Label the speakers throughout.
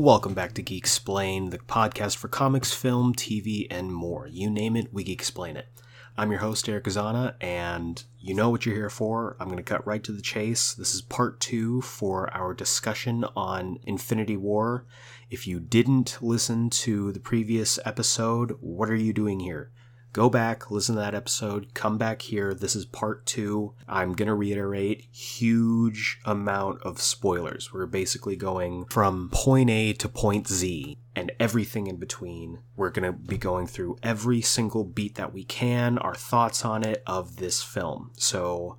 Speaker 1: Welcome back to Geek Explain, the podcast for comics, film, TV, and more. You name it, we geek explain it. I'm your host, Eric Azana, and you know what you're here for. I'm going to cut right to the chase. This is part two for our discussion on Infinity War. If you didn't listen to the previous episode, what are you doing here? Go back, listen to that episode, come back here. This is part two. I'm going to reiterate huge amount of spoilers. We're basically going from point A to point Z and everything in between. We're going to be going through every single beat that we can, our thoughts on it of this film. So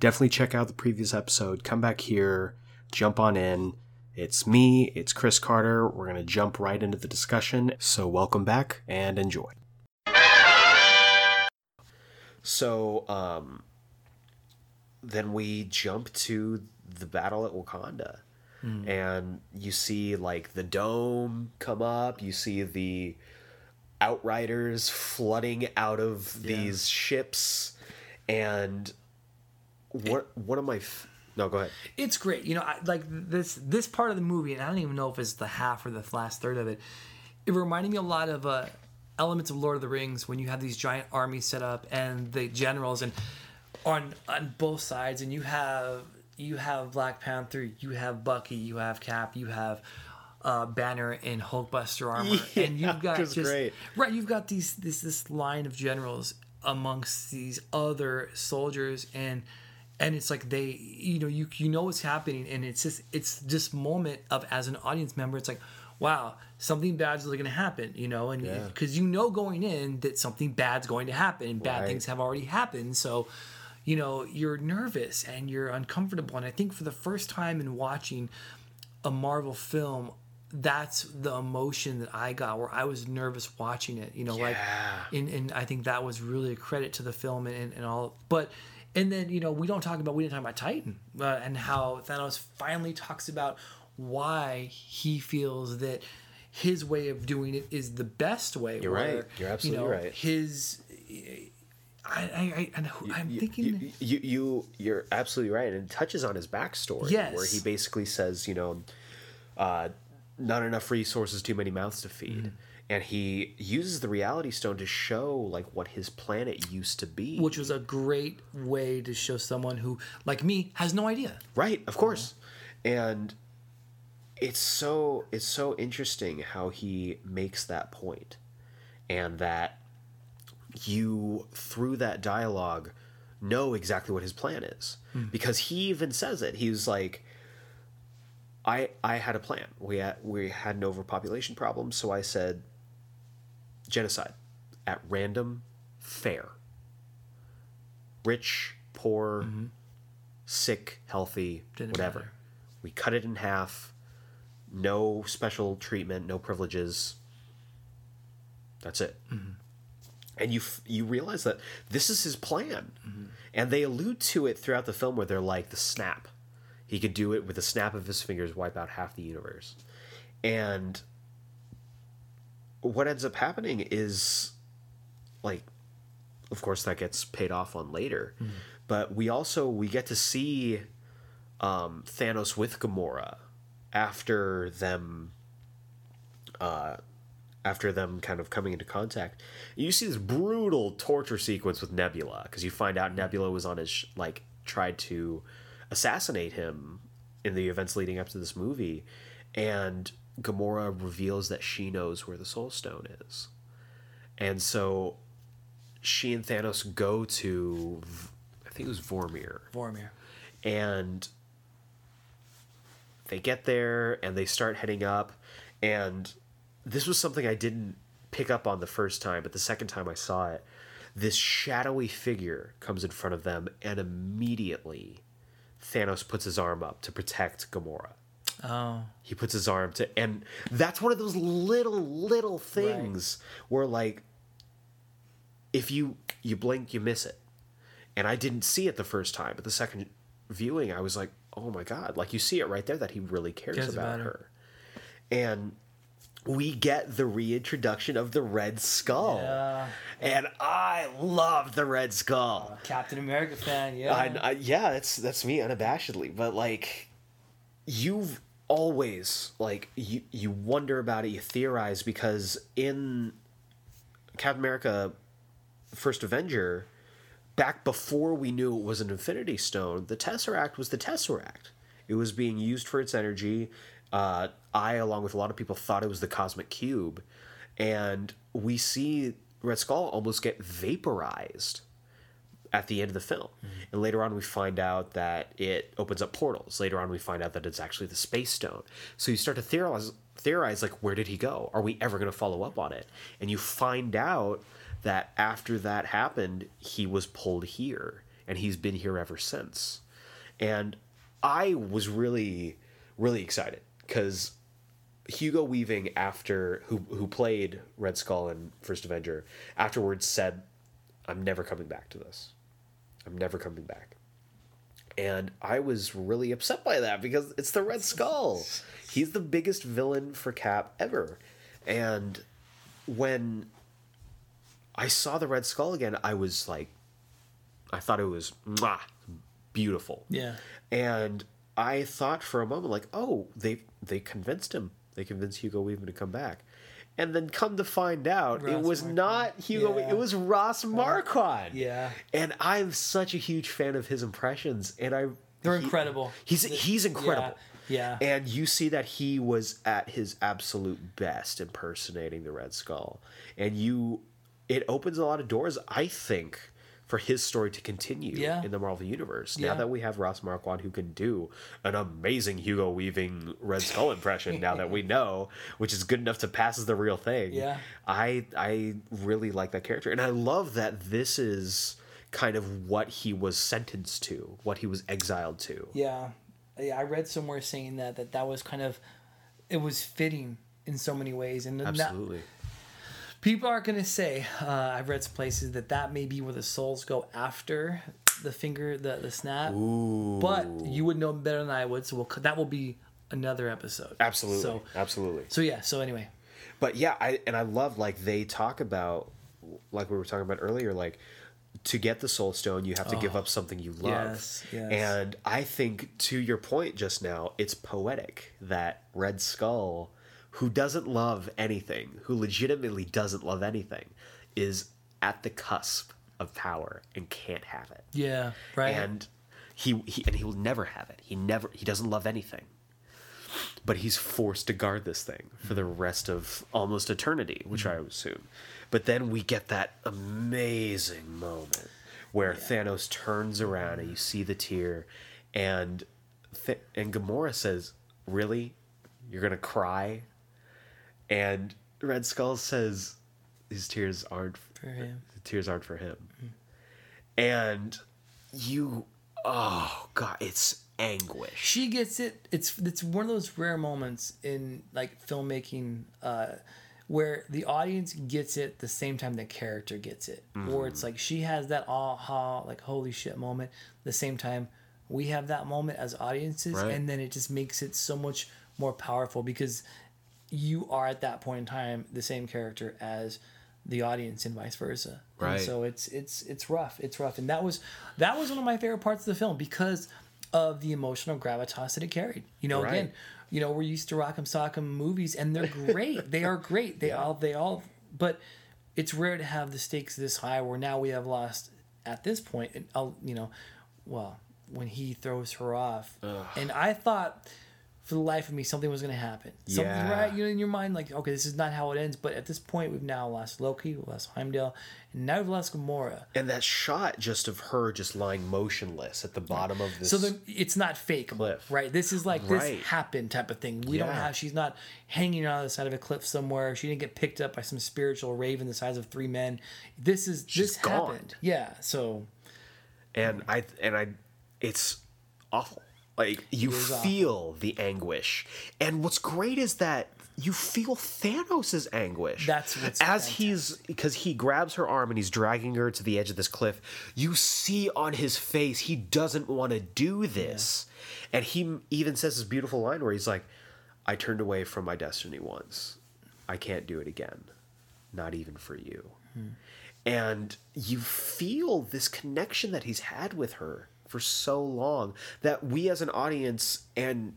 Speaker 1: definitely check out the previous episode. Come back here, jump on in. It's me, it's Chris Carter. We're going to jump right into the discussion. So welcome back and enjoy. So, um, then we jump to the battle at Wakanda.
Speaker 2: Hmm.
Speaker 1: And you see, like, the dome come up. You see the outriders flooding out of these ships. And what, one of my. F- no, go ahead.
Speaker 2: It's great. You know, I, like this this part of the movie, and I don't even know if it's the half or the last third of it. It reminded me a lot of uh, elements of Lord of the Rings when you have these giant armies set up and the generals and on on both sides, and you have you have Black Panther, you have Bucky, you have Cap, you have uh, Banner in Hulkbuster armor, and
Speaker 1: Yeah,
Speaker 2: you've got just
Speaker 1: great.
Speaker 2: right. You've got these this this line of generals amongst these other soldiers and and it's like they you know you you know what's happening and it's just it's this moment of as an audience member it's like wow something bad's really going to happen you know and
Speaker 1: Yeah.
Speaker 2: because you know going in that something bad's going to happen and bad
Speaker 1: Right.
Speaker 2: things have already happened so you know you're nervous and you're uncomfortable and i think for the first time in watching a Marvel film, that's the emotion that I got where I was nervous watching it. You know, like, and, and I think that was really a credit to the film and, and, and all. But, and then, you know, we don't talk about, we didn't talk about Titan uh, and how Thanos finally talks about why he feels that his way of doing it is the best way.
Speaker 1: You're right. You're absolutely
Speaker 2: you know,
Speaker 1: right.
Speaker 2: His, I, I, I, I'm thinking.
Speaker 1: you, you you you're absolutely right and it touches on his backstory
Speaker 2: Yes.
Speaker 1: where he basically says you know uh, not enough resources too many mouths to feed
Speaker 2: Mm-hmm.
Speaker 1: and he uses the reality stone to show like what his planet used to be
Speaker 2: which was a great way to show someone who, like me, has no idea.
Speaker 1: right of course and it's so it's so interesting how he makes that point and that you through that dialogue know exactly what his plan is. Hmm. Because he even says it. He's like i i had a plan. We had we had an overpopulation problem so i said genocide at random fair. Rich poor mm-hmm. sick healthy
Speaker 2: Didn't
Speaker 1: whatever.
Speaker 2: matter.
Speaker 1: we cut it in half no special treatment no privileges. That's it. Mm-hmm. And you f- you realize that this is his plan. Mm-hmm. And they allude to it throughout the film where they're like the snap. He could do it with a snap of his fingers wipe out half the universe. And what ends up happening is like of course that gets paid off on later. Mm-hmm. But we also we get to see um, Thanos with Gamora after them uh, after them kind of coming into contact. You see this brutal torture sequence with Nebula because you find out Nebula was on his sh- like tried to assassinate him in the events leading up to this movie, and Gamora reveals that she knows where the Soul Stone is, and so she and Thanos go to V- I think it was Vormir
Speaker 2: Vormir.
Speaker 1: and they get there and they start heading up. And this was something i didn't pick up on the first time but the second time i saw it this shadowy figure comes in front of them and immediately thanos puts his arm up to protect gamora.
Speaker 2: Oh,
Speaker 1: he puts his arm to and that's one of those little little things where like if you you blink you miss it. And i didn't see it the first time but the second viewing i was like oh my god like you see it right there that he really cares,
Speaker 2: Cares
Speaker 1: about,
Speaker 2: about her.
Speaker 1: and we get the reintroduction of the red skull
Speaker 2: Yeah.
Speaker 1: and i love the red skull
Speaker 2: Captain America fan. Yeah.
Speaker 1: I, I, yeah, that's that's me unabashedly. But like, you've always like you you wonder about it, you theorize because in Captain America First Avenger, back before we knew it was an Infinity Stone, the Tesseract was the Tesseract. It was being used for its energy. Uh, I, along with a lot of people, thought it was the Cosmic Cube, and we see Red Skull almost get vaporized at the end of the film. And later on, we find out that it opens up portals. Later on, we find out that it's actually the Space Stone. So you start to theorize, theorize like, where did he go? Are we ever going to follow up on it? And you find out that after that happened, he was pulled here, and he's been here ever since. And I was really, really excited because Hugo Weaving, after who who played Red Skull in First Avenger, afterwards said, "I'm never coming back to this. I'm never coming back." And I was really upset by that because it's the Red Skull. He's the biggest villain for Cap ever. And when I saw the Red Skull again, I was like, I thought it was mwah, beautiful.
Speaker 2: Yeah.
Speaker 1: And I thought for a moment, like, oh, they they convinced him. They convinced Hugo Weaving to come back. And then come to find out, it was
Speaker 2: Marquand.
Speaker 1: not Hugo.
Speaker 2: Yeah.
Speaker 1: It was Ross Marquand.
Speaker 2: Yeah.
Speaker 1: And I'm such a huge fan of his impressions, and I
Speaker 2: They're
Speaker 1: he-
Speaker 2: incredible.
Speaker 1: He's he's incredible.
Speaker 2: Yeah.
Speaker 1: And you see that he was at his absolute best impersonating the Red Skull. And you it opens a lot of doors, I think, for his story to continue
Speaker 2: Yeah.
Speaker 1: in the Marvel universe.
Speaker 2: Yeah.
Speaker 1: Now that we have Ross Marquand who can do an amazing Hugo Weaving Red Skull impression now that we know, which is good enough to pass as the real thing.
Speaker 2: Yeah.
Speaker 1: I I really like that character. And I love that this is kind of what he was sentenced to, what he was exiled to.
Speaker 2: Yeah, yeah. I read somewhere saying that that that was kind of it was fitting in so many ways, and
Speaker 1: Absolutely.
Speaker 2: People are gonna say uh, I've read some places that that may be where the souls go after the finger the the snap.
Speaker 1: Ooh.
Speaker 2: But you would know better than I would, so we'll, that will be another episode.
Speaker 1: Absolutely.
Speaker 2: So
Speaker 1: Absolutely.
Speaker 2: so yeah. So anyway,
Speaker 1: But yeah, I and I love like they talk about like we were talking about earlier, like to get the soul stone you have to give up something you love.
Speaker 2: Oh. Yes, yes.
Speaker 1: And I think to your point just now, it's poetic that Red Skull, who doesn't love anything, who legitimately doesn't love anything, is at the cusp of power and can't have it.
Speaker 2: yeah, right.
Speaker 1: And he, he and he will never have it. He never he doesn't love anything. But he's forced to guard this thing for the rest of almost eternity, which mm-hmm. I assume. But then we get that amazing moment where Thanos turns around and you mm-hmm. see the tear, and Th- and Gamora says, "Really, you're gonna cry?" And Red Skull says, "His tears aren't
Speaker 2: For him.
Speaker 1: the tears aren't for him. And you, oh god, it's anguish.
Speaker 2: she gets it. It's it's one of those rare moments in like filmmaking uh, where the audience gets it the same time the character gets it, or it's like she has that aha like holy shit moment the same time we have that moment as audiences,
Speaker 1: Right.
Speaker 2: and then it just makes it so much more powerful because you are at that point in time the same character as the audience and vice versa. And
Speaker 1: Right.
Speaker 2: so it's it's it's rough. It's rough, and that was that was one of my favorite parts of the film because of the emotional gravitas that it carried. You know, again, you know, we're used to Rock'em Sock'em movies, and they're great. they are great. They all they all, but it's rare to have the stakes this high. Where now we have lost at this point, and I'll, you know, well, when he throws her off, and I thought. For the life of me, something was going to happen. Something,
Speaker 1: Yeah.
Speaker 2: right? You know, in your mind, like, okay, this is not how it ends. But at this point, we've now lost Loki, we've lost Heimdall, and now we've lost Gamora.
Speaker 1: And that shot just of her just lying motionless at the bottom of this.
Speaker 2: So then it's not fake,
Speaker 1: Cliff.
Speaker 2: right? This is like
Speaker 1: Right.
Speaker 2: this happened type of thing. We don't have. She's not hanging on the side of a cliff somewhere. She didn't get picked up by some spiritual raven the size of three men. This is this
Speaker 1: gone.
Speaker 2: happened. Yeah. So
Speaker 1: and I and I, it's awful. Like you
Speaker 2: is awful.
Speaker 1: feel the anguish, and what's great is that you feel Thanos' anguish.
Speaker 2: That's what's
Speaker 1: as he's because he grabs her arm and he's dragging her to the edge of this cliff. You see on his face he doesn't want to do this, and he even says this beautiful line where he's like, "I turned away from my destiny once. I can't do it again, not even for you." Hmm. and you feel this connection that he's had with her for so long that we as an audience and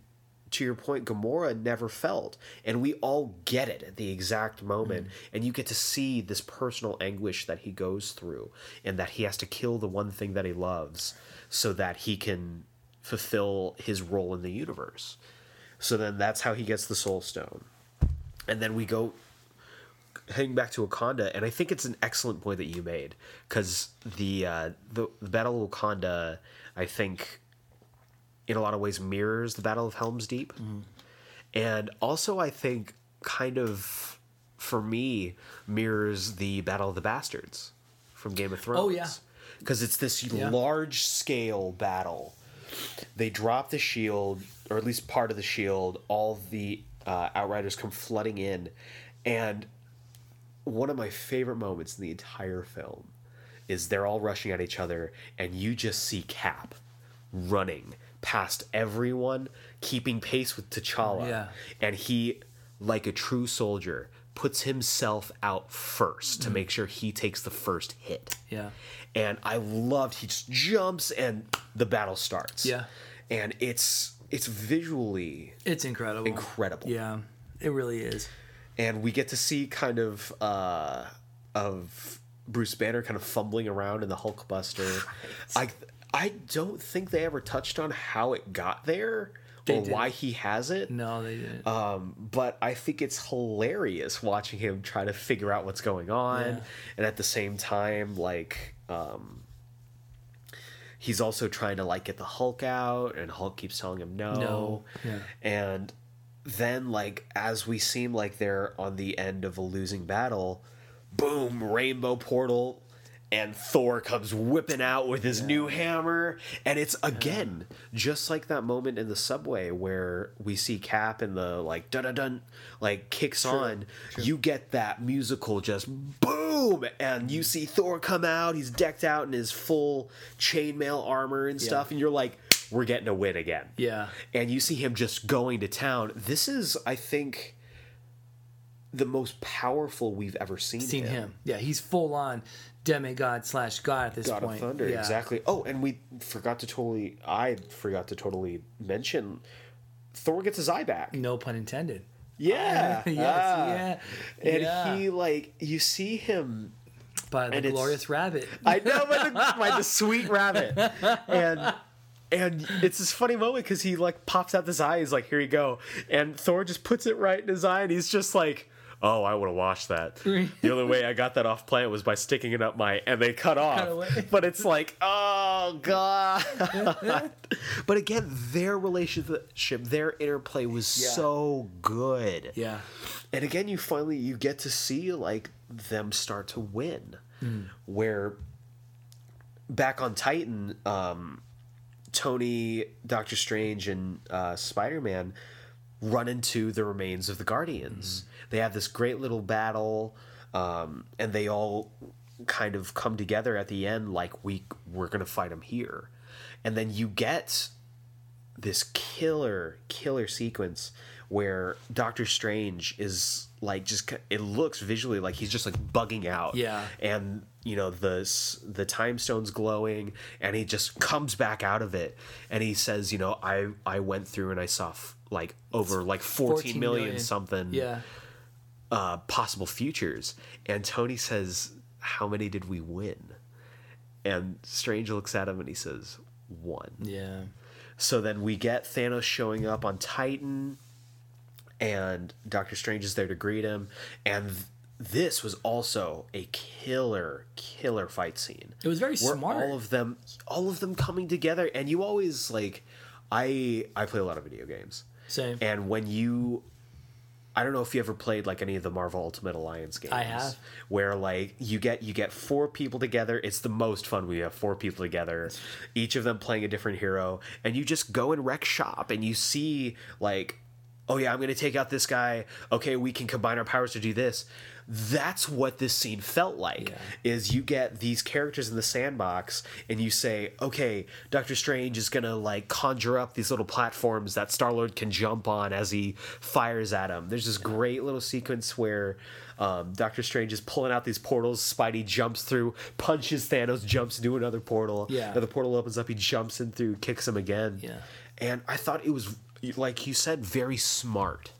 Speaker 1: to your point, Gamora never felt. And we all get it at the exact moment. And you get to see this personal anguish that he goes through and that he has to kill the one thing that he loves so that he can fulfill his role in the universe. So then that's how he gets the Soul Stone. And then we go heading back to Wakanda, and I think it's an excellent point that you made because the, uh, the the Battle of Wakanda, I think, in a lot of ways mirrors the Battle of Helm's Deep, and also I think kind of for me mirrors the Battle of the Bastards from Game of Thrones.
Speaker 2: Oh, yeah.
Speaker 1: because it's this
Speaker 2: Yeah.
Speaker 1: large scale battle. They drop the shield, or at least part of the shield. All the uh, Outriders come flooding in, and one of my favorite moments in the entire film is they're all rushing at each other, and you just see Cap running past everyone, keeping pace with T'Challa.
Speaker 2: Yeah.
Speaker 1: And he, like a true soldier, puts himself out first to make sure he takes the first hit.
Speaker 2: Yeah.
Speaker 1: And I loved he just jumps and the battle starts.
Speaker 2: Yeah.
Speaker 1: And it's it's visually
Speaker 2: It's incredible.
Speaker 1: incredible
Speaker 2: Yeah, it really is.
Speaker 1: and we get to see kind of uh of Bruce Banner kind of fumbling around in the Hulkbuster. I I don't think they ever touched on how it got there
Speaker 2: They
Speaker 1: or
Speaker 2: didn't.
Speaker 1: why he has it.
Speaker 2: No, they didn't.
Speaker 1: Um, but I think it's hilarious watching him try to figure out what's going on,
Speaker 2: Yeah.
Speaker 1: and at the same time, like, um, he's also trying to like get the Hulk out, and Hulk keeps telling him no.
Speaker 2: No. Yeah.
Speaker 1: And then, like, as we seem like they're on the end of a losing battle, boom, rainbow portal. And Thor comes whipping out with his new hammer. And it's again, just like that moment in the subway where we see Cap and the like dun dun dun like kicks on. You get that musical just boom. And you mm-hmm. see Thor come out. He's decked out in his full chainmail armor and stuff. And you're like, we're getting a win again
Speaker 2: yeah.
Speaker 1: and you see him just going to town. This is, I think, the most powerful we've ever seen,
Speaker 2: Seen
Speaker 1: him.
Speaker 2: him. Yeah, he's full on demigod slash god at this
Speaker 1: God
Speaker 2: point.
Speaker 1: of Thunder,
Speaker 2: yeah.
Speaker 1: exactly. Oh, and we forgot to totally, I forgot to totally mention, Thor gets his eye back.
Speaker 2: No pun intended.
Speaker 1: Yeah,
Speaker 2: yes,
Speaker 1: ah.
Speaker 2: yeah.
Speaker 1: And
Speaker 2: yeah.
Speaker 1: he like you see him.
Speaker 2: by the glorious rabbit.
Speaker 1: I know by the, by the sweet rabbit, and and it's this funny moment because he like pops out this eye. He's like, "Here you go," and Thor just puts it right in his eye, and he's just like. Oh, I would have watched that. the only way I got that off planet was by sticking it up my, and they cut off.
Speaker 2: away.
Speaker 1: But it's like, oh god. but again, their relationship, their interplay was
Speaker 2: Yeah.
Speaker 1: so good
Speaker 2: yeah.
Speaker 1: and again you finally you get to see like them start to win where back on titan um tony doctor strange and uh, spider-man run into the remains of the guardians they have this great little battle um, and they all kind of come together at the end like we we're gonna fight them here and then you get this killer killer sequence where Doctor Strange is like just it looks visually like he's just like bugging out.
Speaker 2: Yeah.
Speaker 1: And you know the the time stone's glowing and he just comes back out of it and he says, you know, I I went through and I saw f- like over like 14 million, something
Speaker 2: Yeah.
Speaker 1: Uh possible futures and Tony says, "How many did we win?" And Strange looks at him and he says, "One."
Speaker 2: Yeah.
Speaker 1: So then we get Thanos showing up on Titan, and Doctor Strange is there to greet him. And th- this was also a killer, killer fight scene.
Speaker 2: It was very smart.
Speaker 1: all of them, all of them coming together, and you always like, I I play a lot of video games,
Speaker 2: Same.
Speaker 1: and when you I don't know if you ever played like any of the Marvel Ultimate Alliance games.
Speaker 2: I have.
Speaker 1: Where like you get you get four people together. It's the most fun when you have four people together, each of them playing a different hero, and you just go and wreck shop and you see like, oh yeah, I'm gonna take out this guy. Okay, we can combine our powers to do this. That's what this scene felt like.
Speaker 2: Yeah.
Speaker 1: Is you get these characters in the sandbox and you say, okay, Doctor Strange is gonna like conjure up these little platforms that Star Lord can jump on as he fires at him. There's this great little sequence where um, Doctor Strange is pulling out these portals. Spidey jumps through, punches Thanos, jumps into another portal.
Speaker 2: Yeah.
Speaker 1: The portal opens up. He jumps in through, kicks him again.
Speaker 2: Yeah.
Speaker 1: And I thought it was like you said, very smart.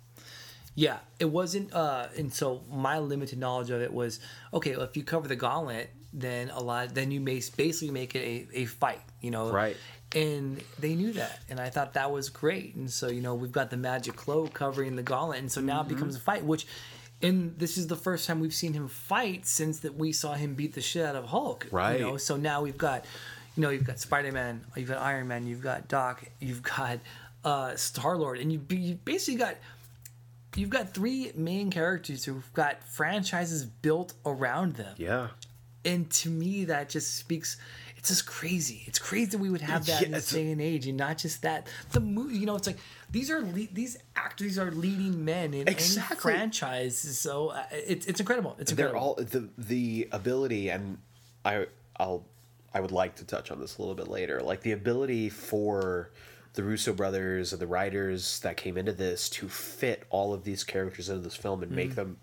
Speaker 2: Yeah, it wasn't. Uh, and so my limited knowledge of it was okay. Well, if you cover the gauntlet, then a lot. Then you may basically make it a, a fight. You know,
Speaker 1: Right.
Speaker 2: And they knew that, and I thought that was great. And so you know, we've got the magic cloak covering the gauntlet, and so now
Speaker 1: Mm-hmm.
Speaker 2: it becomes a fight. Which, and this is the first time we've seen him fight since that we saw him beat the shit out of Hulk.
Speaker 1: Right.
Speaker 2: You know, so now we've got, you know, you've got Spider Man, you've got Iron Man, you've got Doc, you've got uh, Star Lord, and you you basically got you've got three main characters who've got franchises built around them.
Speaker 1: Yeah.
Speaker 2: And to me, that just speaks. It's just crazy. It's crazy that we would have that in this day and age, and not just that. The movie, you know, it's like these are le- these actors these are leading men in
Speaker 1: Exactly.
Speaker 2: any franchise. So uh, it's it's incredible. It's incredible.
Speaker 1: They're all the the ability, and I I'll I would like to touch on this a little bit later. Like the ability for the Russo brothers and the writers that came into this to fit all of these characters into this film and make mm-hmm. them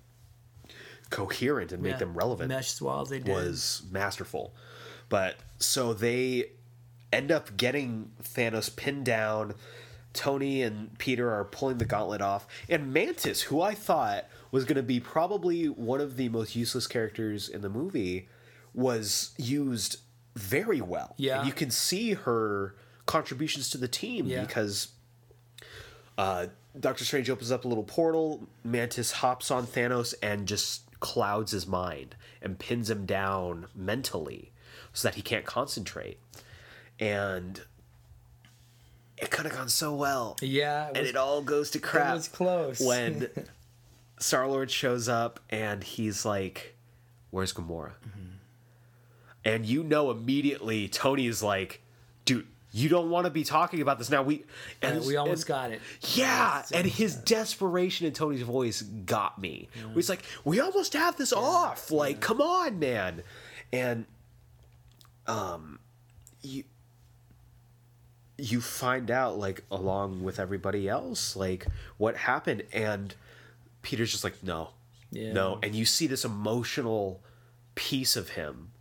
Speaker 1: coherent and make
Speaker 2: Yeah.
Speaker 1: them relevant
Speaker 2: meshed well. They did.
Speaker 1: was masterful. But so they end up getting Thanos pinned down. Tony and Peter are pulling the gauntlet off. And Mantis, who I thought was going to be probably one of the most useless characters in the movie, was used very well.
Speaker 2: Yeah.
Speaker 1: And you can see her contributions to the team
Speaker 2: Yeah.
Speaker 1: because uh, Doctor Strange opens up a little portal. Mantis hops on Thanos and just clouds his mind and pins him down mentally so that he can't concentrate. And it could have gone so well.
Speaker 2: yeah, it
Speaker 1: and it all goes to crap
Speaker 2: was close.
Speaker 1: when Star Lord shows up and he's like, "Where's Gamora?" And you know immediately Tony is like, "Dude, you don't want to be talking about this now." We and
Speaker 2: we almost
Speaker 1: and-
Speaker 2: got it.
Speaker 1: yeah, and his desperation in Tony's voice got me. He's like, "We almost have this off. Like, come on, man." And um you you find out like along with everybody else like what happened and Peter's just like, "No.
Speaker 2: Yeah.
Speaker 1: No." And you see this emotional piece of him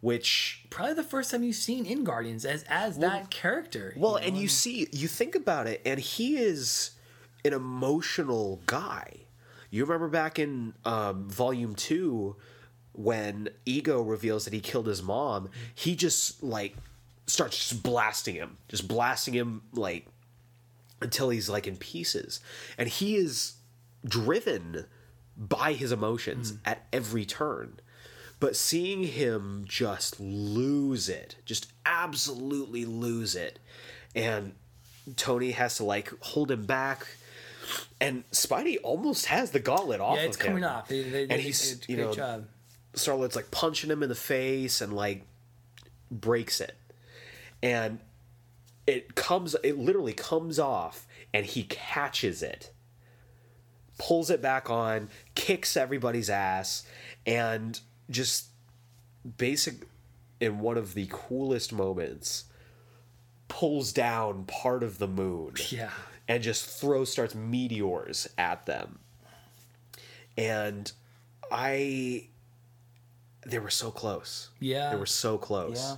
Speaker 1: which
Speaker 2: Probably the first time you've seen in Guardians as as that character.
Speaker 1: Well,
Speaker 2: you
Speaker 1: and you see, you think about it, and he is an emotional guy. You remember back in um, Volume Two when Ego reveals that he killed his mom, he just like starts just blasting him, just blasting him like until he's like in pieces, and he is driven by his emotions at every turn. But seeing him just lose it, just absolutely lose it, and Tony has to like hold him back, and Spidey almost has the gauntlet off.
Speaker 2: yeah, it's
Speaker 1: of
Speaker 2: coming off. They, they,
Speaker 1: and he's you
Speaker 2: great
Speaker 1: know
Speaker 2: job.
Speaker 1: Star like punching him in the face and like breaks it. And it comes, it literally comes off and he catches it, pulls it back on, kicks everybody's ass, and just basic in one of the coolest moments pulls down part of the moon
Speaker 2: Yeah.
Speaker 1: and just throws starts meteors at them and i they were so close
Speaker 2: Yeah.
Speaker 1: they were so close
Speaker 2: Yeah.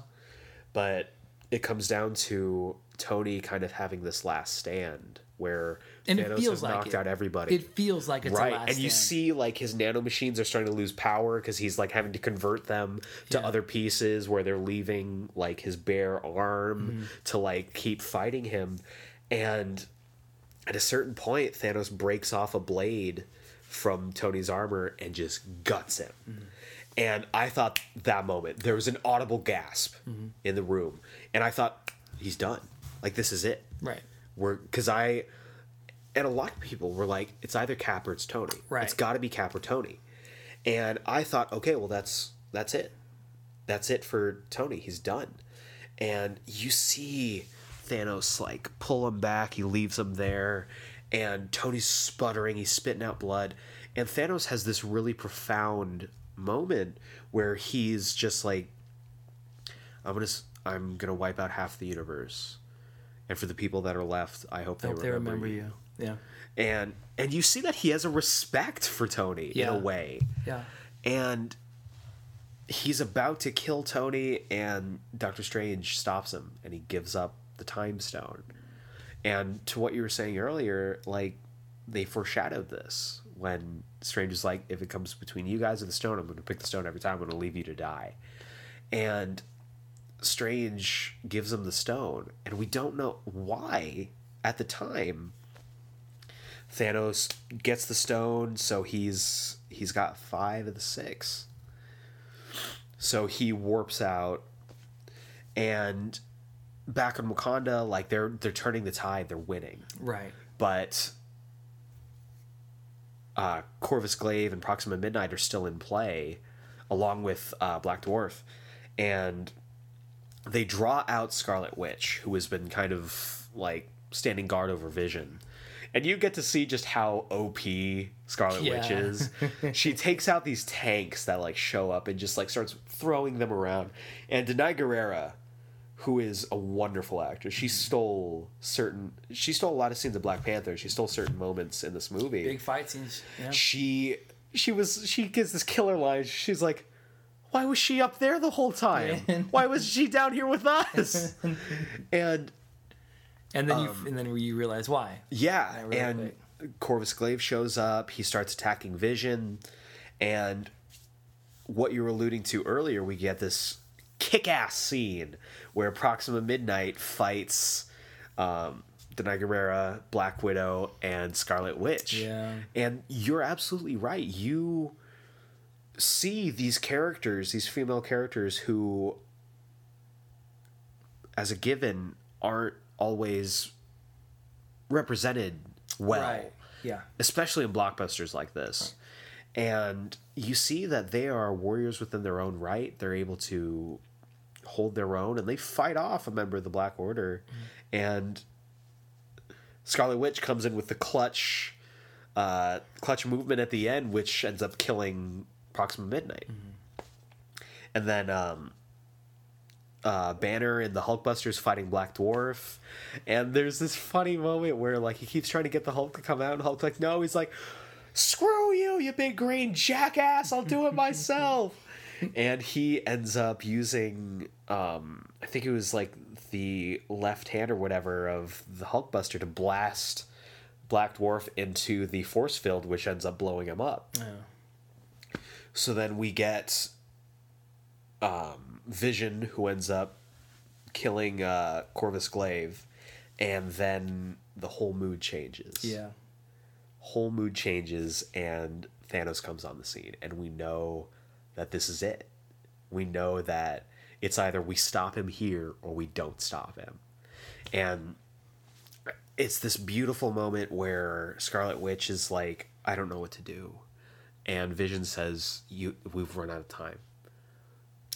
Speaker 1: but it comes down to tony kind of having this last stand where
Speaker 2: And
Speaker 1: Thanos has
Speaker 2: like
Speaker 1: knocked
Speaker 2: it.
Speaker 1: out everybody
Speaker 2: It feels like it's a
Speaker 1: right and you
Speaker 2: stand.
Speaker 1: see like his nanomachines are starting to lose power because he's like having to convert them to
Speaker 2: Yeah.
Speaker 1: other pieces where they're leaving like his bare arm
Speaker 2: Mm-hmm.
Speaker 1: to like keep fighting him and at a certain point thanos breaks off a blade from tony's armor and just guts him
Speaker 2: Mm-hmm.
Speaker 1: and i thought that moment there was an audible gasp
Speaker 2: Mm-hmm.
Speaker 1: in the room and i thought he's done like this is it
Speaker 2: Right.
Speaker 1: we're because I and a lot of people were like, it's either Cap or it's Tony.
Speaker 2: Right.
Speaker 1: It's got to be Cap or Tony. And I thought, okay, well that's that's it. That's it for Tony. He's done. And you see Thanos like pull him back. He leaves him there, and Tony's sputtering. He's spitting out blood. And Thanos has this really profound moment where he's just like, I'm gonna I'm gonna wipe out half the universe. And for the people that are left, I hope they,
Speaker 2: Hope they
Speaker 1: remember,
Speaker 2: remember
Speaker 1: you.
Speaker 2: you. Yeah.
Speaker 1: And and you see that he has a respect for Tony in a way.
Speaker 2: Yeah.
Speaker 1: And he's about to kill Tony and Doctor Strange stops him and he gives up the time stone. And to what you were saying earlier, like they foreshadowed this when Strange is like, if it comes between you guys and the stone, I'm going to pick the stone every time. I'm going to leave you to die. And Strange gives him the stone, and we don't know why at the time. Thanos gets the stone, so he's he's got five of the six. So he warps out, and back in Wakanda, like they're they're turning the tide, they're winning.
Speaker 2: Right.
Speaker 1: But uh, Corvus Glaive and Proxima Midnight are still in play, along with uh, Black Dwarf, and they draw out Scarlet Witch, who has been kind of like standing guard over Vision. And you get to see just how OP Scarlet
Speaker 2: Yeah.
Speaker 1: Witch is. she takes out these tanks that like show up and just like starts throwing them around. And Danai Gurira, who is a wonderful actress, she mm-hmm. stole certain she stole a lot of scenes of Black Panther. She stole certain moments in this movie
Speaker 2: Big fight scenes. Yeah.
Speaker 1: she she was she gives this killer line she's like why was she up there the whole time why was she down here with us and
Speaker 2: And then you and then you realize why.
Speaker 1: yeah
Speaker 2: really
Speaker 1: and corvus glaive shows up he starts attacking vision and what you were alluding to earlier we get this kick-ass scene where proxima midnight fights um Danai Gurira, Black Widow, and Scarlet Witch.
Speaker 2: Yeah.
Speaker 1: And you're absolutely right. You see these characters, these female characters who, as a given, aren't always represented well,
Speaker 2: Right. Yeah.
Speaker 1: especially in blockbusters like this. And you see that they are warriors within their own right. They're able to hold their own and they fight off a member of the Black Order. And Scarlet Witch comes in with the clutch uh, clutch movement at the end, which ends up killing Proxima Midnight. And then um, uh, Banner and the Hulkbusters fighting Black Dwarf. And there's this funny moment where like he keeps trying to get the Hulk to come out, and Hulk's like, no, he's like, screw you, you big green jackass, I'll do it myself. and he ends up using um, I think it was like the left hand or whatever of the Hulkbuster to blast Black Dwarf into the force field, which ends up blowing him up.
Speaker 2: Yeah.
Speaker 1: So then we get um, Vision, who ends up killing uh, Corvus Glaive, and then the whole mood changes.
Speaker 2: Yeah.
Speaker 1: Whole mood changes, and Thanos comes on the scene, and we know that this is it. We know that it's either we stop him here or we don't stop him. And it's this beautiful moment where Scarlet Witch is like, I don't know what to do. And Vision says, "You, we've run out of time.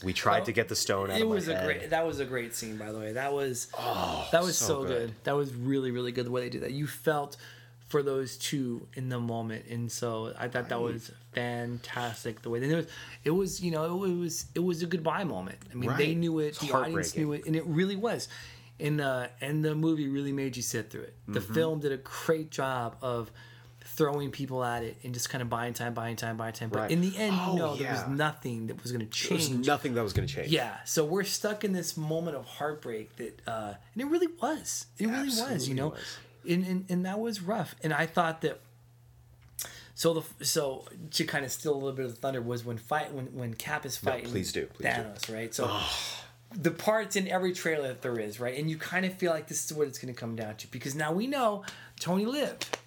Speaker 1: We tried
Speaker 2: Well,
Speaker 1: to get the stone out
Speaker 2: It
Speaker 1: of
Speaker 2: was
Speaker 1: my
Speaker 2: a
Speaker 1: head.
Speaker 2: great. That was a great scene, by the way. That was. oh, that was
Speaker 1: so
Speaker 2: so,
Speaker 1: good.
Speaker 2: good. That was really, really good the way they did that. You felt for those two in the moment, and so I thought that was fantastic the way they. It was, it was, you know, it was, it was a goodbye moment. I mean, they knew it.
Speaker 1: It's
Speaker 2: The audience knew it, and it really was. And uh, and the movie really made you sit through it. The
Speaker 1: Mm-hmm.
Speaker 2: film did a great job of throwing people at it and just kind of buying time, buying time, buying time. But
Speaker 1: Right.
Speaker 2: in the end,
Speaker 1: Oh,
Speaker 2: you know, there was nothing that was going to change.
Speaker 1: There was nothing that was going to change.
Speaker 2: Yeah, so we're stuck in this moment of heartbreak that, uh, and it really was. It really was, you know,
Speaker 1: was.
Speaker 2: And, and and that was rough. And I thought that. So the so to kind of steal a little bit of the thunder was when fight when when Cap is fighting
Speaker 1: please do, please do.
Speaker 2: Thanos, right? So the parts in every trailer that there is, right? And you kind of feel like this is what it's going to come down to because now we know Tony lived,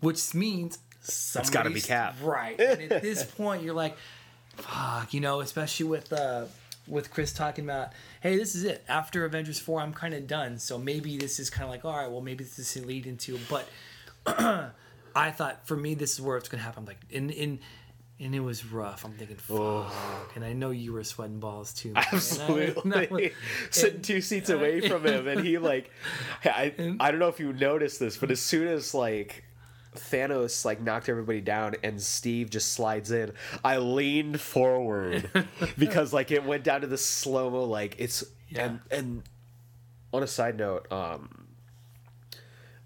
Speaker 2: which means it's
Speaker 1: gotta be Cap.
Speaker 2: right? And at this point, you're like, fuck, you know, especially with uh with Chris talking about, hey, this is it. After Avengers four, I'm kind of done. So maybe this is kind of like, all right, well, maybe this is lead into, but I thought for me, this is where it's gonna happen. I'm like, in in. And it was rough. I'm thinking, fuck. And I know you were sweating balls too. man. And I was-
Speaker 1: Absolutely. Sitting two seats away from him, and he like, I, I don't know if you noticed this, but as soon as like Thanos like knocked everybody down and Steve just slides in, I leaned forward because like it went down to the slow mo. Like it's and and on a side note, um,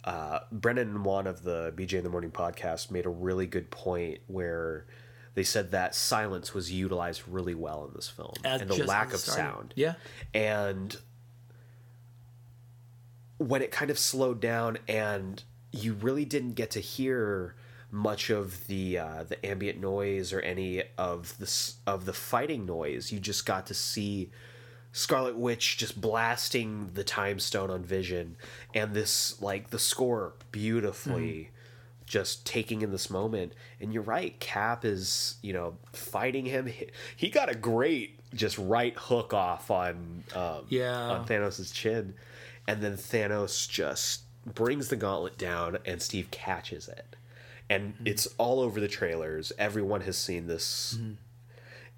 Speaker 1: uh, Brennan and Juan of the BJ in the Morning podcast made a really good point where they said that silence was utilized really well in this film
Speaker 2: As-
Speaker 1: and the lack of sound.
Speaker 2: Yeah.
Speaker 1: And when it kind of slowed down and you really didn't get to hear much of the uh, the ambient noise or any of the of the fighting noise. You just got to see Scarlet Witch just blasting the time stone on Vision, and this like the score beautifully just taking in this moment. And you're right, Cap is you know fighting him. He, he got a great just right hook off on um,
Speaker 2: Yeah.
Speaker 1: on Thanos' chin, and then Thanos just brings the gauntlet down, and Steve catches it, and it's all over the trailers. Everyone has seen this.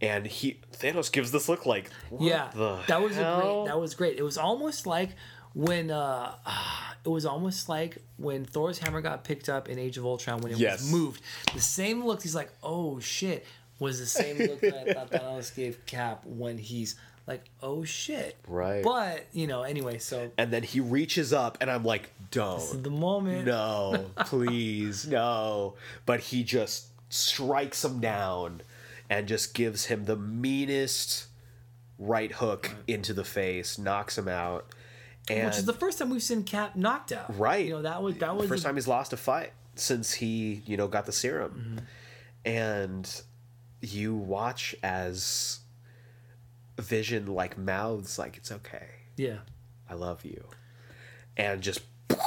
Speaker 1: And he Thanos gives this look like what
Speaker 2: yeah,
Speaker 1: the
Speaker 2: that was a great. That was great. It was almost like when uh, it was almost like when Thor's hammer got picked up in Age of Ultron when it
Speaker 1: Yes.
Speaker 2: was moved. The same look. He's like, oh shit. Was the same look that I thought Thanos gave Cap when he's like, oh shit.
Speaker 1: Right.
Speaker 2: But you know, anyway. So
Speaker 1: and then he reaches up and I'm like, don't.
Speaker 2: This is the moment.
Speaker 1: No, please, no. But he just strikes him down and just gives him the meanest right hook into the face, knocks him out. And
Speaker 2: Which is the first time we've seen Cap knocked out.
Speaker 1: Right.
Speaker 2: You know that was that was
Speaker 1: first
Speaker 2: a-
Speaker 1: time he's lost a fight since he, you know, got the serum.
Speaker 2: Mm-hmm.
Speaker 1: And you watch as Vision like mouths like it's okay.
Speaker 2: Yeah.
Speaker 1: I love you. And just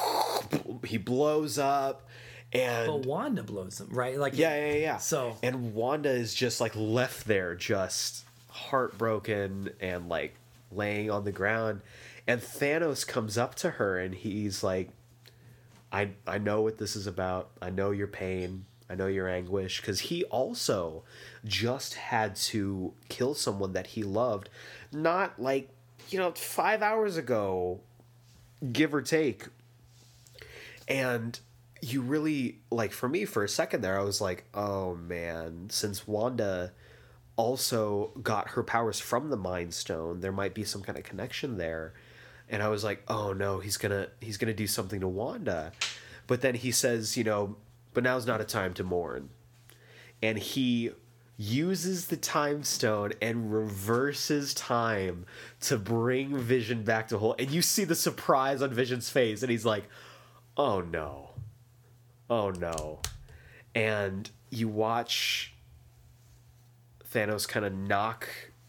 Speaker 1: he blows up and
Speaker 2: But Wanda blows him right. Like
Speaker 1: yeah, yeah, yeah.
Speaker 2: So-
Speaker 1: and Wanda is just like left there, just heartbroken and like laying on the ground. And Thanos comes up to her and he's like, "I I know what this is about. I know your pain. I know your anguish." Because he also just had to kill someone that he loved, not like you know five hours ago, give or take and you really like for me for a second there i was like oh man since wanda also got her powers from the mind stone there might be some kind of connection there and i was like oh no he's gonna he's gonna do something to wanda. But then he says you know but now's not a time to mourn. And he uses the time stone and reverses time to bring vision back to whole and you see the surprise on vision's face and he's like oh no. Oh no. And you watch thanos kind of knock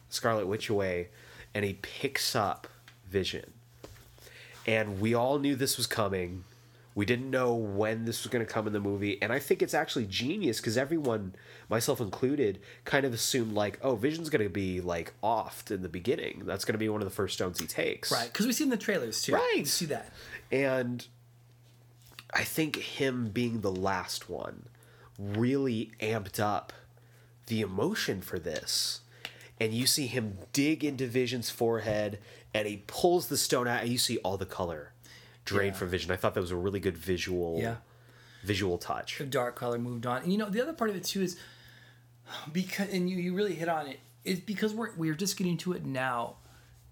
Speaker 1: scarlet witch away and he picks up vision and we all knew this was coming we didn't know when this was going to come in the movie and i think it's actually genius because everyone myself included kind of assumed like oh vision's going to be like offed in the beginning that's going to be one of the first stones he takes
Speaker 2: Right. Because we see in the trailers too.
Speaker 1: Right.
Speaker 2: We see that.
Speaker 1: and I think him being the last one really amped up the emotion for this. And you see him dig into Vision's forehead and he pulls the stone out and you see all the color drained
Speaker 2: Yeah.
Speaker 1: from Vision. I thought that was a really good visual
Speaker 2: Yeah.
Speaker 1: visual touch.
Speaker 2: the dark color moved on. And you know, the other part of it too is because, and you, you really hit on it, is because we're we're just getting to it now,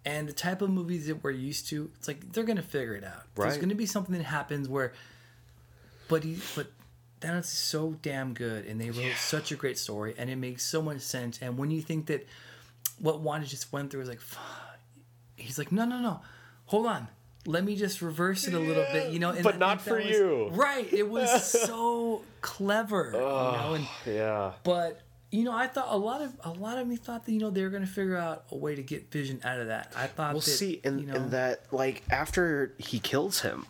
Speaker 2: and the type of movies that we're used to, it's like they're gonna figure it out. There's gonna be something that happens where, but he, but that's so damn good, and they wrote such a great story, and it makes so much sense. And when you think that what Wanda just went through is like, fuck, he's like, no, no, no, hold on. Let me just reverse it a little bit, you know. And
Speaker 1: But
Speaker 2: I
Speaker 1: not for
Speaker 2: was-
Speaker 1: you.
Speaker 2: right? It was so clever, you know. And
Speaker 1: Yeah.
Speaker 2: but you know, I thought a lot of a lot of me thought that you know they were going to figure out a way to get Vision out of that. I thought
Speaker 1: We'll
Speaker 2: that,
Speaker 1: see, and,
Speaker 2: you know,
Speaker 1: and that like after he kills him,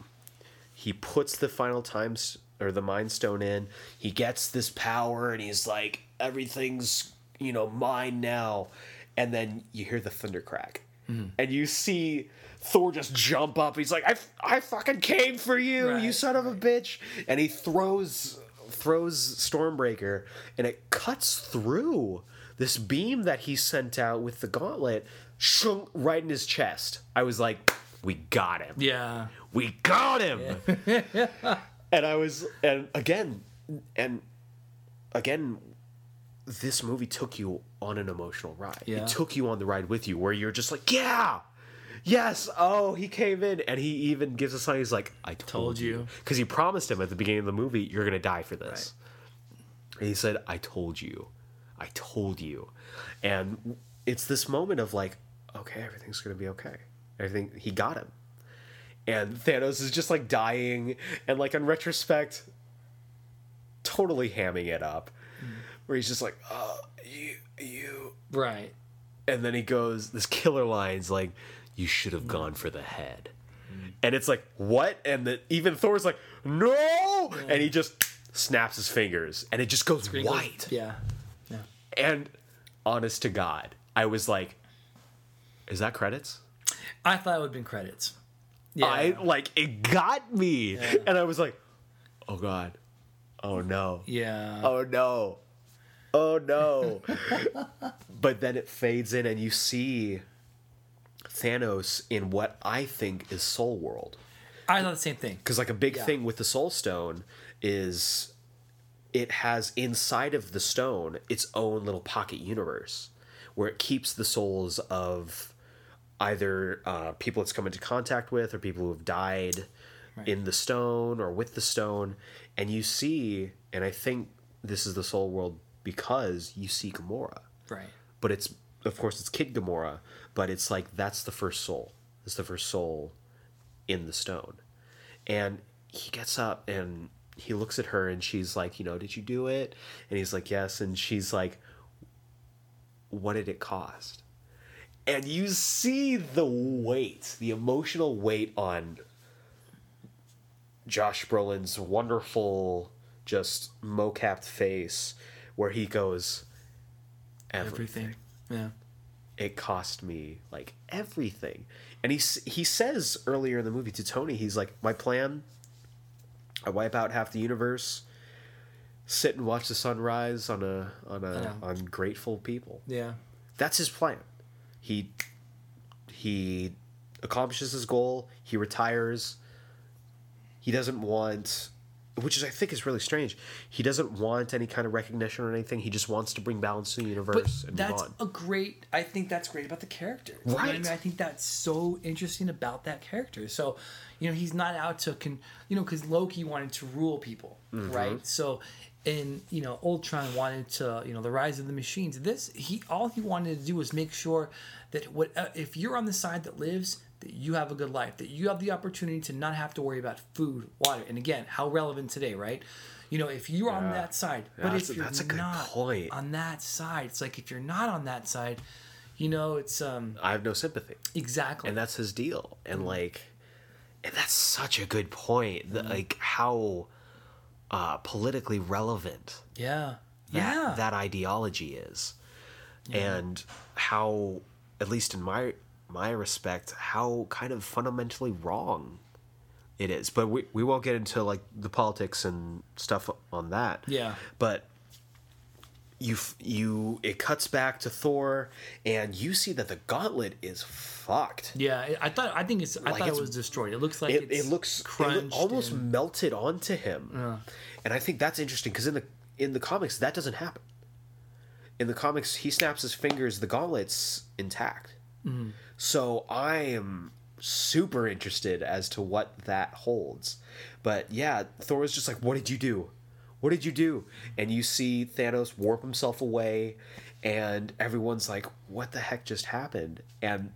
Speaker 1: he puts the final times or the Mind Stone in. He gets this power, and he's like, everything's you know mine now. And then you hear the thunder crack,
Speaker 2: Mm-hmm.
Speaker 1: and you see Thor just jump up. He's like, I, I fucking came for you, you son of a bitch! And he throws throws Stormbreaker, and it cuts through this beam that he sent out with the gauntlet, shunk right in his chest. I was like, we got him.
Speaker 2: yeah,
Speaker 1: We got him. and I was, and again, and again, this movie took you on an emotional ride.
Speaker 2: Yeah.
Speaker 1: It took you on the ride with you, where you're just like, yeah. Yes. Oh, he came in, and he even gives a sign. He's like, "I told,
Speaker 2: Told
Speaker 1: you," because he promised him at the beginning of the movie, "You're gonna die for this." And he said, "I told you, I told you," and it's this moment of like, okay, everything's gonna be okay. Everything he got him, and Thanos is just like dying, and like in retrospect, totally hamming it up, mm. where he's just like, "Oh, you, you,"
Speaker 2: Right.
Speaker 1: and then he goes, this killer line's like, "You should have gone for the head," mm. and it's like, "What?" And then even Thor's like, "No!" and he just snaps his fingers, and it just goes white.
Speaker 2: Yeah. Yeah.
Speaker 1: And honest to God, I was like, "Is that credits?"
Speaker 2: I thought it would have been credits. Yeah.
Speaker 1: I like it got me, and I was like, "Oh God, oh no,
Speaker 2: yeah.
Speaker 1: oh no, oh no." but then it fades in, and you see Thanos in what I think is Soul World,
Speaker 2: I thought the same thing.
Speaker 1: because like a big
Speaker 2: Yeah.
Speaker 1: thing with the Soul Stone is it has inside of the stone its own little pocket universe where it keeps the souls of either uh, people it's come into contact with or people who have died in the stone or with the stone and you see and i think this is the soul world because you see gamora.
Speaker 2: Right.
Speaker 1: but it's of course it's kid gamora but it's like that's the first soul. It's the first soul in the stone. And he gets up and he looks at her and she's like you know did you do it? And he's like yes. And she's like what did it cost? And you see the weight the emotional weight on josh brolin's wonderful just mo-capped face where he goes everything
Speaker 2: Everything. Yeah.
Speaker 1: it cost me like everything and he he says earlier in the movie to tony he's like my plan i wipe out half the universe sit and watch the sunrise on a on a
Speaker 2: Yeah.
Speaker 1: on grateful people
Speaker 2: Yeah.
Speaker 1: that's his plan he he accomplishes his goal he retires he doesn't want which is i think is really strange he doesn't want any kind of recognition or anything he just wants to bring balance to the
Speaker 2: But
Speaker 1: universe and move
Speaker 2: that's a great. I think that's great about the character. You know I
Speaker 1: Right.
Speaker 2: mean, I think that's so interesting about that character. So, you know, he's not out to con. You know, because Loki wanted to rule people,
Speaker 1: Mm-hmm.
Speaker 2: right? So, and you know, Ultron wanted to. You know, the rise of the machines. This he all he wanted to do was make sure that what uh, if you're on the side that lives. That you have a good life, that you have the opportunity to not have to worry about food, water, and again, how relevant today, right? You know, if you're on that side,
Speaker 1: Yeah,
Speaker 2: but
Speaker 1: that's
Speaker 2: if you're
Speaker 1: that's a good
Speaker 2: not
Speaker 1: point.
Speaker 2: on that side, it's like if you're not on that side, you know, it's um
Speaker 1: i have no sympathy
Speaker 2: exactly.
Speaker 1: and that's his deal and
Speaker 2: Mm-hmm.
Speaker 1: like and that's such a good point that like how uh politically relevant
Speaker 2: yeah,
Speaker 1: that,
Speaker 2: yeah,
Speaker 1: that ideology is. And how at least in my my respect how kind of fundamentally wrong it is. But we, we won't get into like the politics and stuff on that.
Speaker 2: Yeah,
Speaker 1: but you you it cuts back to Thor and you see that the gauntlet is fucked
Speaker 2: yeah. I- thought I think it's I
Speaker 1: Like,
Speaker 2: thought it was destroyed. It looks like
Speaker 1: it,
Speaker 2: it's
Speaker 1: it looks it loo- almost
Speaker 2: and-
Speaker 1: melted onto him and i think that's interesting because in the in the comics that doesn't happen in the comics he snaps his fingers the gauntlet's intact
Speaker 2: Mm-hmm.
Speaker 1: so i am super interested as to what that holds but yeah thor is just like what did you do what did you do and you see thanos warp himself away and everyone's like what the heck just happened and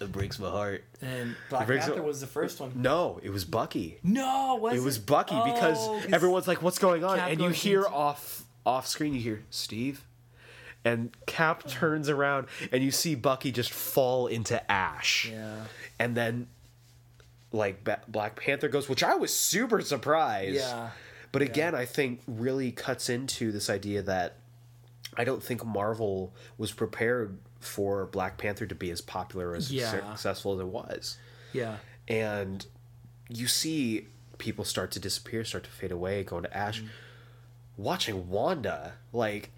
Speaker 1: it breaks my heart
Speaker 2: and Black Panther was the first one.
Speaker 1: no it was bucky
Speaker 2: No, was
Speaker 1: it was Bucky oh, because
Speaker 2: Oh, 'cause
Speaker 1: everyone's like, "What's going on?"
Speaker 2: Cap
Speaker 1: and you hear
Speaker 2: into-
Speaker 1: off off screen, you hear Steve, and Cap turns around and you see Bucky just fall into ash,
Speaker 2: Yeah,
Speaker 1: and then like Black Panther goes, which I was super surprised.
Speaker 2: Yeah.
Speaker 1: But again, I think really cuts into this idea that I don't think Marvel was prepared for Black Panther to be as popular as
Speaker 2: Yeah.
Speaker 1: successful as it was
Speaker 2: yeah,
Speaker 1: and you see people start to disappear, start to fade away, go into ash.
Speaker 2: Mm.
Speaker 1: Watching Wanda, like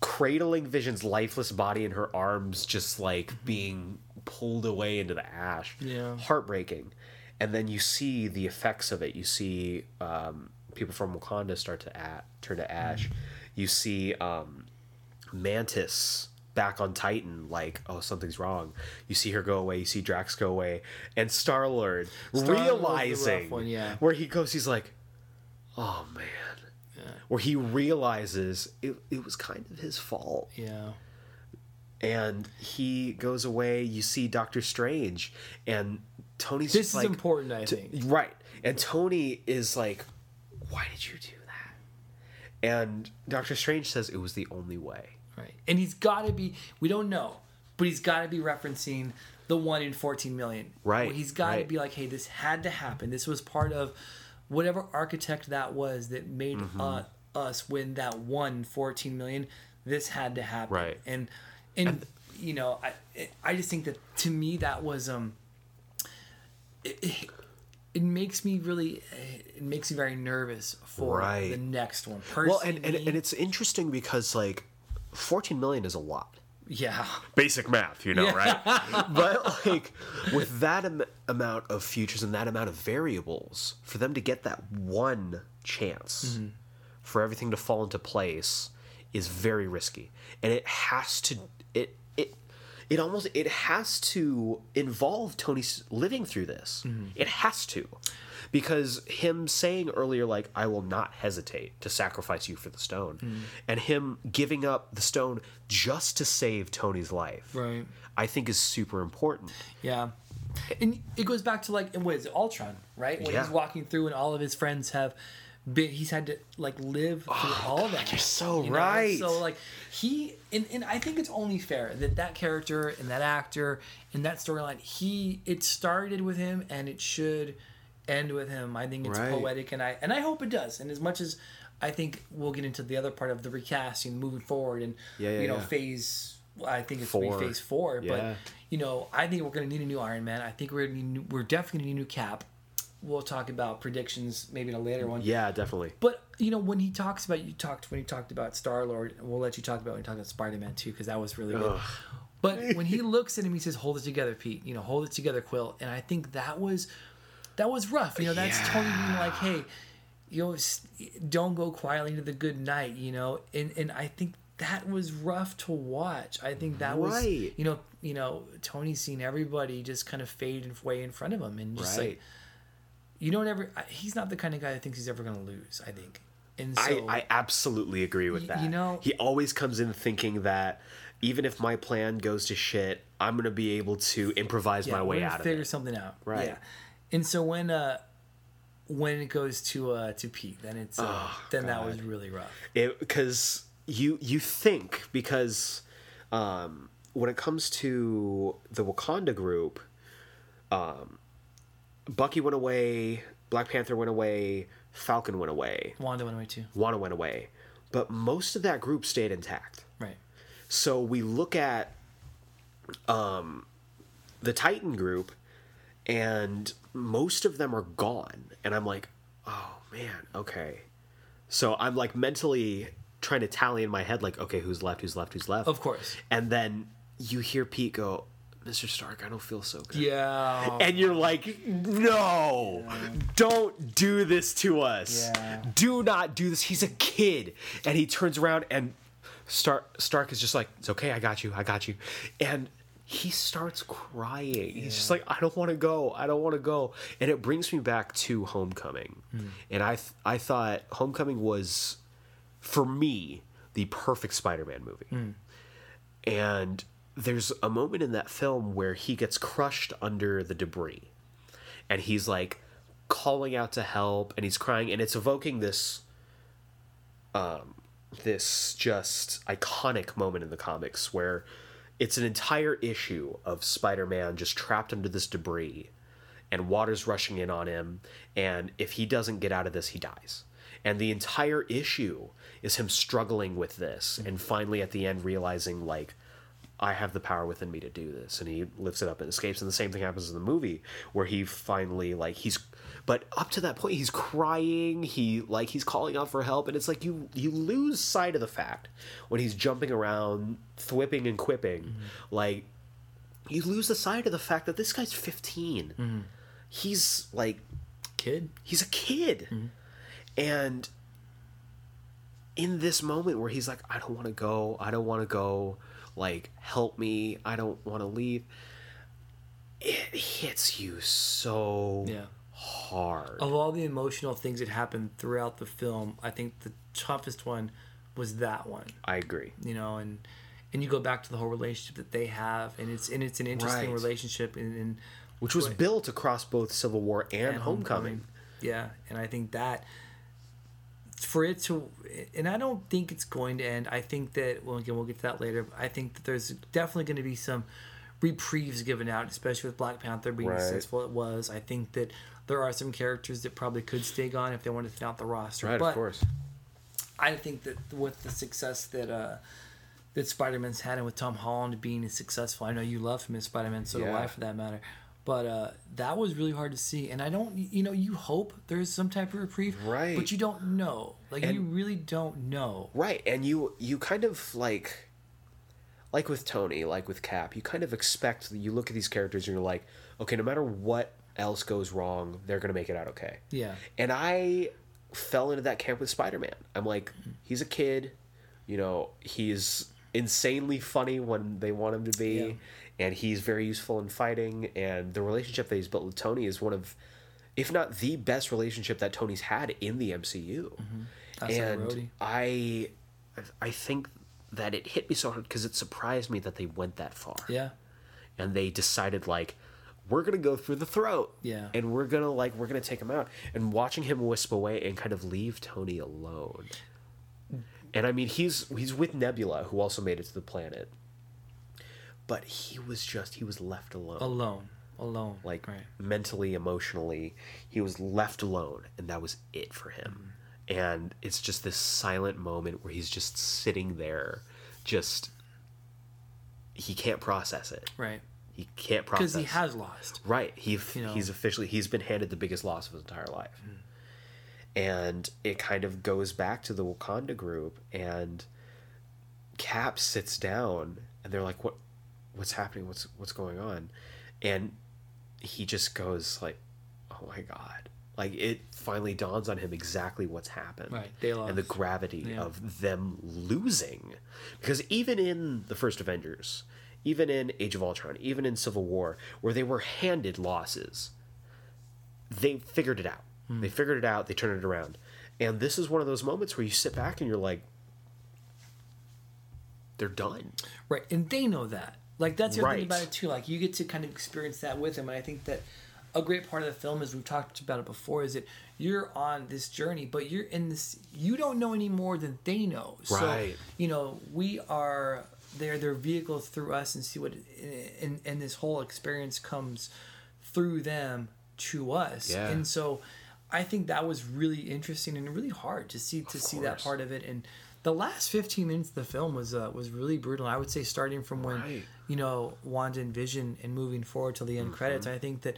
Speaker 1: cradling Vision's lifeless body in her arms, just like being pulled away into the ash.
Speaker 2: Mm-hmm. Yeah.
Speaker 1: heartbreaking. And then you see the effects of it. You see um, people from Wakanda start to a- turn to ash.
Speaker 2: Mm.
Speaker 1: You see um, Mantis back on Titan, like, oh, something's wrong. You see her go away, you see Drax go away, and Star Lord
Speaker 2: Star-Lord was the rough
Speaker 1: realizing
Speaker 2: one, yeah.
Speaker 1: where he goes, he's like, oh man. Where he realizes it, it was kind of his fault.
Speaker 2: yeah,
Speaker 1: and he goes away. You see Doctor Strange, and Tony's
Speaker 2: This
Speaker 1: just
Speaker 2: is important, I think.
Speaker 1: right, and Tony is like, "Why did you do that?" And Doctor Strange says it was the only way.
Speaker 2: Right. And he's got to be, we don't know, but he's got to be referencing the one in 14 million.
Speaker 1: Right,
Speaker 2: he's got to
Speaker 1: right.
Speaker 2: be like, hey, this had to happen. This was part of whatever architect that was that made
Speaker 1: Mm-hmm.
Speaker 2: uh, us win that one 14 million. This had to happen.
Speaker 1: Right.
Speaker 2: And, and, you know, I, I just think that to me, that was, um, it, it, it makes me really, it makes me very nervous for
Speaker 1: Right.
Speaker 2: the next one.
Speaker 1: Well, and, and and it's interesting because like, fourteen million is a lot.
Speaker 2: yeah.
Speaker 1: basic math, you know,
Speaker 2: Yeah.
Speaker 1: right? but like with that am- amount of futures and that amount of variables, for them to get that one chance
Speaker 2: Mm-hmm.
Speaker 1: for everything to fall into place is very risky, and it has to it it almost it has to involve Tony living through this.
Speaker 2: Mm-hmm.
Speaker 1: It has to. Because him saying earlier, like, I will not hesitate to sacrifice you for the stone,
Speaker 2: Mm-hmm.
Speaker 1: and him giving up the stone just to save Tony's life,
Speaker 2: Right.
Speaker 1: I think is super important.
Speaker 2: Yeah. And it goes back to like what is it, Ultron, right? When
Speaker 1: Yeah.
Speaker 2: he's walking through and all of his friends have he's had to like live through oh, all that.
Speaker 1: Oh, you're so
Speaker 2: you know?
Speaker 1: right.
Speaker 2: So like he and, and I think it's only fair that that character and that actor and that storyline he it started with him and it should end with him. I think it's
Speaker 1: Right.
Speaker 2: poetic and I and I hope it does. And as much as I think we'll get into the other part of the recasting moving forward and
Speaker 1: Yeah, yeah,
Speaker 2: you know
Speaker 1: yeah.
Speaker 2: phase I think it's gonna
Speaker 1: Four.
Speaker 2: be phase four, but you know, I think we're going to need a new Iron Man. I think we're gonna need, we're definitely going to need a new Cap. We'll talk about predictions maybe in a later one.
Speaker 1: Yeah, definitely.
Speaker 2: But you know, when he talks about you talked when he talked about Star Lord, we'll let you talk about when he talked about Spider Man too because that was really good. But when he looks at him, he says, "Hold it together, Pete. You know, hold it together, Quill." And I think that was that was rough. You know, that's Tony being like, "Hey, you know, don't go quietly into the good night." You know, and and I think that was rough to watch. I think that was you know you know Tony's seen everybody just kind of fade and way in front of him and just
Speaker 1: Right.
Speaker 2: like you don't ever. I- He's not the kind of guy that thinks he's ever going to lose. I think. And so,
Speaker 1: I, I absolutely agree with
Speaker 2: Y-
Speaker 1: that.
Speaker 2: you know-
Speaker 1: he always comes in thinking that even if my plan goes to shit, I'm gonna be able to improvise my way out of it.
Speaker 2: figure something out.
Speaker 1: Right.
Speaker 2: Yeah. And so when uh when it goes to uh to Pete, then it's uh,
Speaker 1: Oh,
Speaker 2: then that was really rough.
Speaker 1: because you you think because um, when it comes to the Wakanda group, um, Bucky went away, Black Panther went away, Falcon went away,
Speaker 2: Wanda went away too.
Speaker 1: Wanda went away, but most of that group stayed intact.
Speaker 2: Right.
Speaker 1: So we look at um, the Titan group, and most of them are gone. And I'm like, oh man, okay. So I'm like mentally trying to tally in my head, like, okay, who's left, who's left, who's left.
Speaker 2: Of course.
Speaker 1: And then you hear Pete go, Mr. Stark, I don't feel so good.
Speaker 2: Yeah.
Speaker 1: And you're like, no, don't do this to us.
Speaker 2: Yeah.
Speaker 1: Do not do this. He's a kid. And he turns around and Stark, Stark is just like, it's okay. I got you. I got you. And he starts crying. He's just like, I don't want to go. I don't want to go. And it brings me back to Homecoming. Hmm. And I, th- I thought Homecoming was, for me, the perfect Spider-Man movie hmm. and there's a moment in that film where he gets crushed under the debris. And he's like calling out to help and he's crying and it's evoking this um this just iconic moment in the comics where it's an entire issue of Spider-Man just trapped under this debris and water's rushing in on him and if he doesn't get out of this he dies. And the entire issue is him struggling with this and finally at the end realizing like I have the power within me to do this. And he lifts it up and escapes. And the same thing happens in the movie where he finally like he's but up to that point he's crying. He like he's calling out for help. And it's like you you lose sight of the fact when he's jumping around thwipping and quipping mm-hmm. like you lose the sight of the fact that this guy's 15 mm-hmm. he's like
Speaker 2: Kid.
Speaker 1: he's a kid. Mm-hmm. And in this moment where he's like i don't want to go. I don't want to go like help me i don't want to leave it hits you so
Speaker 2: Yeah.
Speaker 1: hard
Speaker 2: Of all the emotional things that happened throughout the film, I think the toughest one was that one.
Speaker 1: i agree
Speaker 2: You know, and and you go back to the whole relationship that they have, and it's and it's an interesting
Speaker 1: Right.
Speaker 2: relationship, and, and
Speaker 1: which was built across both Civil War and,
Speaker 2: and
Speaker 1: Homecoming.
Speaker 2: Yeah, and I think that for it to, and I don't think it's going to end. I think that well, again, we'll get to that later. I think that there's definitely going to be some reprieves given out, especially with Black Panther being
Speaker 1: Right.
Speaker 2: as successful it was. I think that there are some characters that probably could stay on if they wanted to thin out the roster.
Speaker 1: Right,
Speaker 2: but
Speaker 1: of course.
Speaker 2: I think that with the success that uh, that Spider Man's had, and with Tom Holland being as successful, I know you love him as Spider Man, so do
Speaker 1: Yeah.
Speaker 2: I, for that matter. But uh, that was really hard to see, and I don't, you know, you hope there's some type of reprieve,
Speaker 1: Right.
Speaker 2: But you don't know, like
Speaker 1: And-
Speaker 2: you really don't know.
Speaker 1: Right, and you you kind of like like with Tony, like with Cap, you kind of expect you look at these characters and you're like, okay, no matter what else goes wrong, they're gonna make it out okay.
Speaker 2: Yeah,
Speaker 1: And I fell into that camp with Spider Man. I'm like, he's a kid, you know, he's insanely funny when they want him to be,
Speaker 2: Yeah.
Speaker 1: And he's very useful in fighting. And the relationship that he's built with Tony is one of, if not the best relationship that Tony's had in the MCU.
Speaker 2: Of
Speaker 1: And I, I think that it hit me so hard because it surprised me that they went that far.
Speaker 2: Yeah,
Speaker 1: and they decided like we're gonna go through the throat.
Speaker 2: Yeah.
Speaker 1: and we're gonna like we're gonna take him out. And watching him wisp away and kind of leave tony alone. And i mean he's he's with nebula who also made it to the planet but he was just he was left alone.
Speaker 2: Alone, alone,
Speaker 1: like
Speaker 2: right.
Speaker 1: mentally emotionally he was left alone and that was it for him. Mm-hmm. And it's just this silent moment where he's just sitting there just he can't process it.
Speaker 2: Right,
Speaker 1: he can't process
Speaker 2: because he has lost.
Speaker 1: right. He
Speaker 2: You know.
Speaker 1: he's officially he's been handed the biggest loss of his entire life. Mm-hmm. And it kind of goes back to the wakanda group and cap sits down and they're like what what's happening what's what's going on. And he just goes like oh my god. Like it finally dawns on him exactly what's happened.
Speaker 2: Right, they
Speaker 1: and the gravity
Speaker 2: Yeah.
Speaker 1: of them losing. Because even in the first avengers even in age of ultron even in civil war where they were handed losses they figured it out.
Speaker 2: Hmm.
Speaker 1: they figured it out. They turned it around. And this is one of those moments where you sit back and you're like they're done.
Speaker 2: Right, and they know that. Like that's the other thing about it too. Like you get to kind of experience that with him, and I think that a great part of the film, as we've talked about it before, is that you're on this journey, but you're in this. You don't know any more than they know.
Speaker 1: right.
Speaker 2: So, You know, we are they're their vehicle through us, and see what, and and this whole experience comes through them to us,
Speaker 1: Yeah.
Speaker 2: and so. I think that was really interesting and really hard to see to see that part of it and the last 15 minutes of the film was uh, was really brutal. I would say starting from when
Speaker 1: Right.
Speaker 2: You know Wanda and Vision and moving forward till the end
Speaker 1: Mm-hmm.
Speaker 2: credits. I think that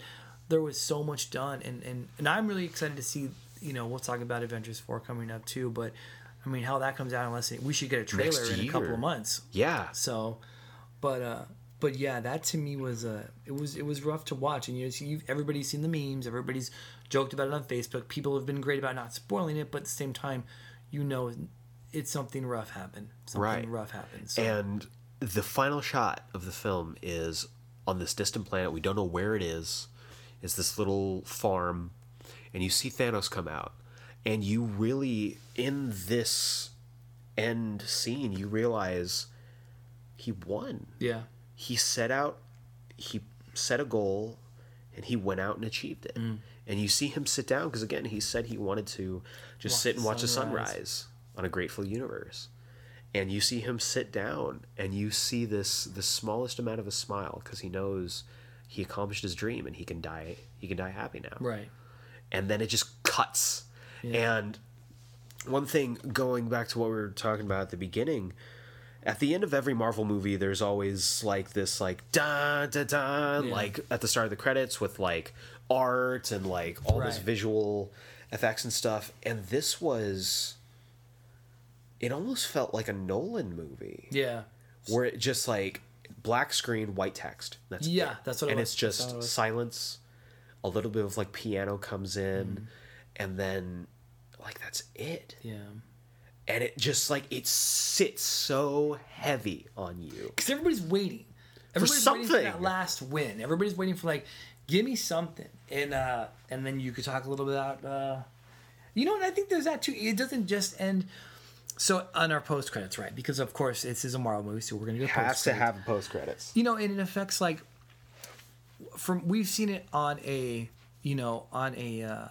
Speaker 2: there was so much done, and, and and I'm really excited to see. You know, we'll talk about Avengers four coming up too, but I mean, how that comes out unless it, we should get a trailer
Speaker 1: Next
Speaker 2: in a couple of months.
Speaker 1: yeah
Speaker 2: So, but uh, but yeah, that to me was uh, it was it was rough to watch, and you know, everybody's seen the memes, everybody's joked about it on Facebook. People have been great about not spoiling it, but at the same time, you know, it's something rough happened. Something
Speaker 1: Right.
Speaker 2: rough happened. So,
Speaker 1: And the final shot of the film is on this distant planet. We don't know where it is. It's this little farm, and you see Thanos come out. And you really, in this end scene, you realize he won.
Speaker 2: yeah,
Speaker 1: He set out, he set a goal, and he went out and achieved it.
Speaker 2: Mm.
Speaker 1: And you see him sit down because, again, he said he wanted to just
Speaker 2: Watch
Speaker 1: sit and watch the
Speaker 2: sunrise.
Speaker 1: sunrise on a grateful universe and you see him sit down and you see this the smallest amount of a smile because he knows he accomplished his dream and he can die he can die happy now.
Speaker 2: Right.
Speaker 1: and then it just cuts. And one thing going back to what we were talking about at the beginning at the end of every marvel movie there's always like this like da da da
Speaker 2: Yeah.
Speaker 1: like at the start of the credits with like art and like all this visual effects and stuff. And this was it almost felt like a nolan movie
Speaker 2: Yeah,
Speaker 1: where it just like black screen, white text. That's
Speaker 2: Yeah,
Speaker 1: it.
Speaker 2: that's what it
Speaker 1: and
Speaker 2: was.
Speaker 1: it's just
Speaker 2: it
Speaker 1: silence. A little bit of like piano comes in,
Speaker 2: Mm-hmm.
Speaker 1: and then like that's it.
Speaker 2: yeah.
Speaker 1: And it just like it sits so heavy on you.
Speaker 2: Because everybody's waiting. Everybody's waiting for that last win. Everybody's waiting for like, give me something, and uh, and then you could talk a little bit about, uh, you know, and I think there's that too. It doesn't just end. So on our post credits, right? Because of course this is a Marvel movie, so we're gonna go
Speaker 1: Has to have post credits.
Speaker 2: you know, and it affects like from we've seen it on a you know on a uh,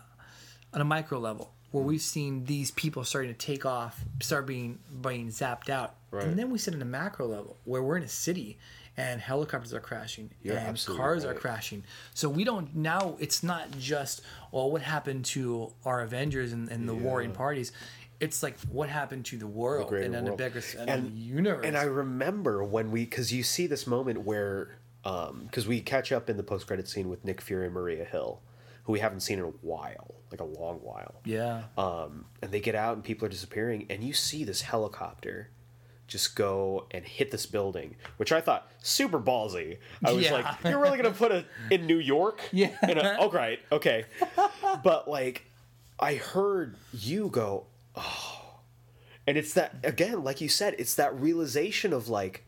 Speaker 2: on a micro level where we've seen these people starting to take off, start being being zapped out,
Speaker 1: Right.
Speaker 2: and then we sit in a macro level where we're in a city and helicopters are crashing
Speaker 1: You're
Speaker 2: and cars are crashing. So we don't now. It's not just well, what happened to our Avengers and, and the warring parties. It's like what happened to the world
Speaker 1: greater
Speaker 2: and then
Speaker 1: world.
Speaker 2: a bigger and,
Speaker 1: And-
Speaker 2: the universe.
Speaker 1: And I remember when we, because you see this moment where, because we catch up in the post credit scene with Nick Fury and Maria Hill, who we haven't seen in a while, like a long while.
Speaker 2: yeah.
Speaker 1: Um, and they get out and people are disappearing, and you see this helicopter just go and hit this building, which I thought super ballsy. I was
Speaker 2: Yeah.
Speaker 1: like, "You're really gonna put it in New York?"
Speaker 2: Yeah.
Speaker 1: In a, oh, right, okay. But like, I heard you go, "Oh," and it's that again, like you said, it's that realization of like,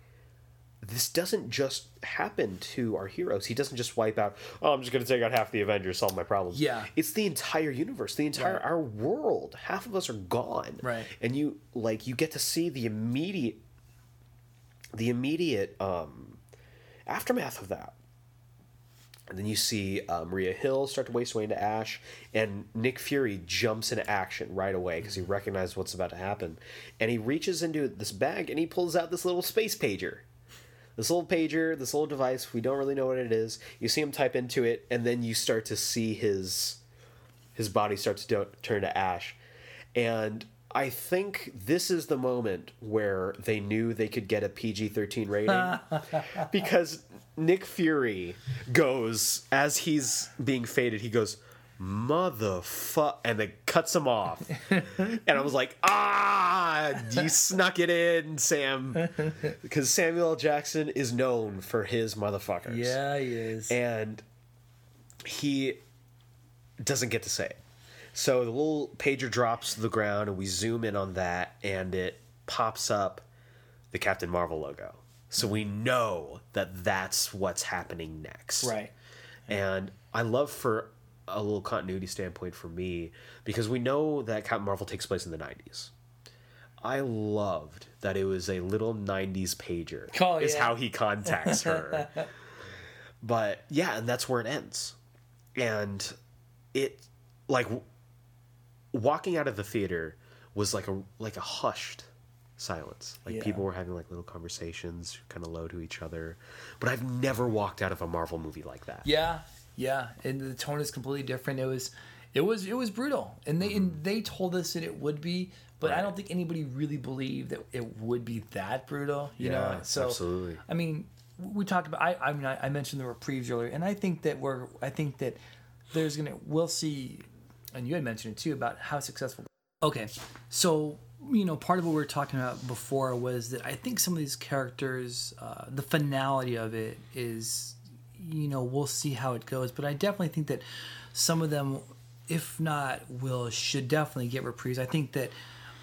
Speaker 1: this doesn't just happen to our heroes. He doesn't just wipe out. Oh, I'm just gonna take out half the Avengers, solve my problems.
Speaker 2: Yeah.
Speaker 1: it's the entire universe, the entire
Speaker 2: Right.
Speaker 1: our world. Half of us are gone.
Speaker 2: Right.
Speaker 1: and you like you get to see the immediate, the immediate um, aftermath of that. And then you see uh, Maria Hill start to waste away into ash, and Nick Fury jumps into action right away because he recognizes what's about to happen. And he reaches into this bag and he pulls out this little space pager. This little pager, this little device, we don't really know what it is. You see him type into it, and then you start to see his his body start to do- turn to ash. And I think this is the moment where they knew they could get a PG 13 rating because Nick Fury goes as he's being faded. He goes, "Motherfuck," and then cuts him off. and I was like, "Ah, you snuck it in, Sam," because Samuel L. Jackson is known for his motherfuckers.
Speaker 2: Yeah, he is.
Speaker 1: and he doesn't get to say it. So the little pager drops to the ground, and we zoom in on that, and it pops up the Captain Marvel logo. So we know that that's what's happening next.
Speaker 2: right.
Speaker 1: And I love for a little continuity standpoint for me because we know that Captain Marvel takes place in the 90s. I loved that it was a little 90s pager.
Speaker 2: Oh,
Speaker 1: is
Speaker 2: yeah.
Speaker 1: how he contacts her. but yeah, and that's where it ends. And it like walking out of the theater was like a like a hushed silence. Like
Speaker 2: Yeah.
Speaker 1: people were having like little conversations, kind of low to each other. But I've never walked out of a Marvel movie like that.
Speaker 2: Yeah, yeah, and the tone is completely different. It was, it was, it was brutal, and they and mm-hmm. they told us that it would be, but I don't think anybody really believed that it would be that brutal. You know,
Speaker 1: Yeah,
Speaker 2: so
Speaker 1: absolutely.
Speaker 2: I mean, we talked about. I, I mean, I, I mentioned the reprieves earlier, and I think that we're. I think that there's gonna. We'll see, and you had mentioned it too about how successful. Okay, so you know, part of what we were talking about before was that I think some of these characters, uh, the finality of it is, you know, we'll see how it goes, but I definitely think that some of them, if not will, should definitely get reprise. I think that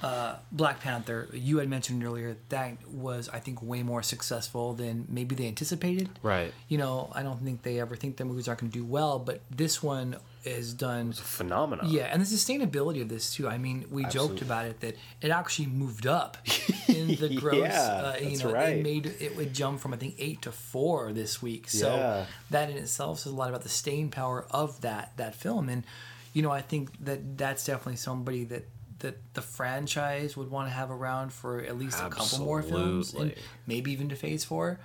Speaker 2: uh, Black Panther, you had mentioned earlier, that was I think way more successful than maybe they anticipated.
Speaker 1: Right.
Speaker 2: You know, I don't think they ever think their movies aren't going to do well, but this one is done.
Speaker 1: Phenomenon.
Speaker 2: Yeah, and the sustainability of this too. I mean, we joked about it that it actually moved up in the gross.
Speaker 1: Yeah,
Speaker 2: uh, you
Speaker 1: that's
Speaker 2: know,
Speaker 1: right.
Speaker 2: it made it would jump from I think eight to four this week. So
Speaker 1: Yeah.
Speaker 2: that in itself says a lot about the staying power of that that film. And you know, I think that that's definitely somebody that that the franchise would want to have around for at least a couple more films, and
Speaker 1: Mm-hmm.
Speaker 2: maybe even to Phase 4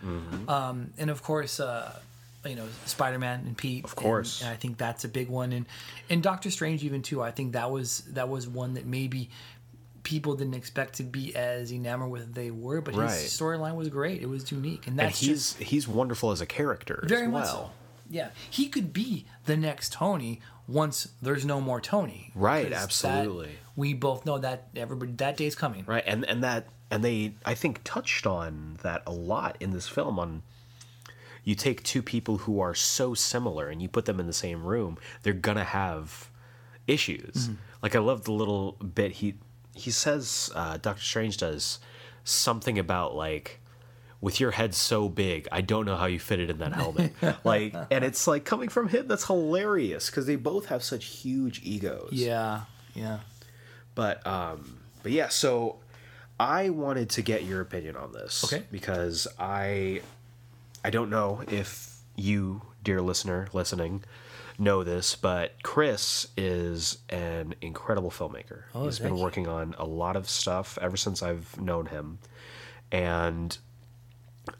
Speaker 2: Um, and of course. Uh, you know, Spider Man and Pete. Of
Speaker 1: course.
Speaker 2: and, I think that's a big one, and and Doctor Strange even too. I think that was that was one that maybe people didn't expect to be as enamored with they were, but
Speaker 1: Right.
Speaker 2: his storyline was great. It was unique, and
Speaker 1: And
Speaker 2: that's
Speaker 1: he's
Speaker 2: just
Speaker 1: he's wonderful as a character
Speaker 2: very
Speaker 1: as
Speaker 2: much
Speaker 1: well.
Speaker 2: so. Yeah, he could be the next Tony once there's no more Tony.
Speaker 1: Right,
Speaker 2: 'Cause that-
Speaker 1: absolutely.
Speaker 2: we both know that everybody that day's coming.
Speaker 1: Right, and and that and they I think touched on that a lot in this film on you take two people who are so similar and you put them in the same room, they're gonna have issues. Like I love the little bit he he says uh, Doctor Strange does something about like with your head so big, I don't know how you fit it in that helmet. like, and it's like coming from him, that's hilarious because they both have such huge egos.
Speaker 2: Yeah, yeah.
Speaker 1: But um, but yeah, so I wanted to get your opinion on this.
Speaker 2: Okay.
Speaker 1: Because I I don't know if you, dear listener, listening, know this, but Chris is an incredible filmmaker.
Speaker 2: Oh,
Speaker 1: He's been working on a lot of stuff ever since I've known him. And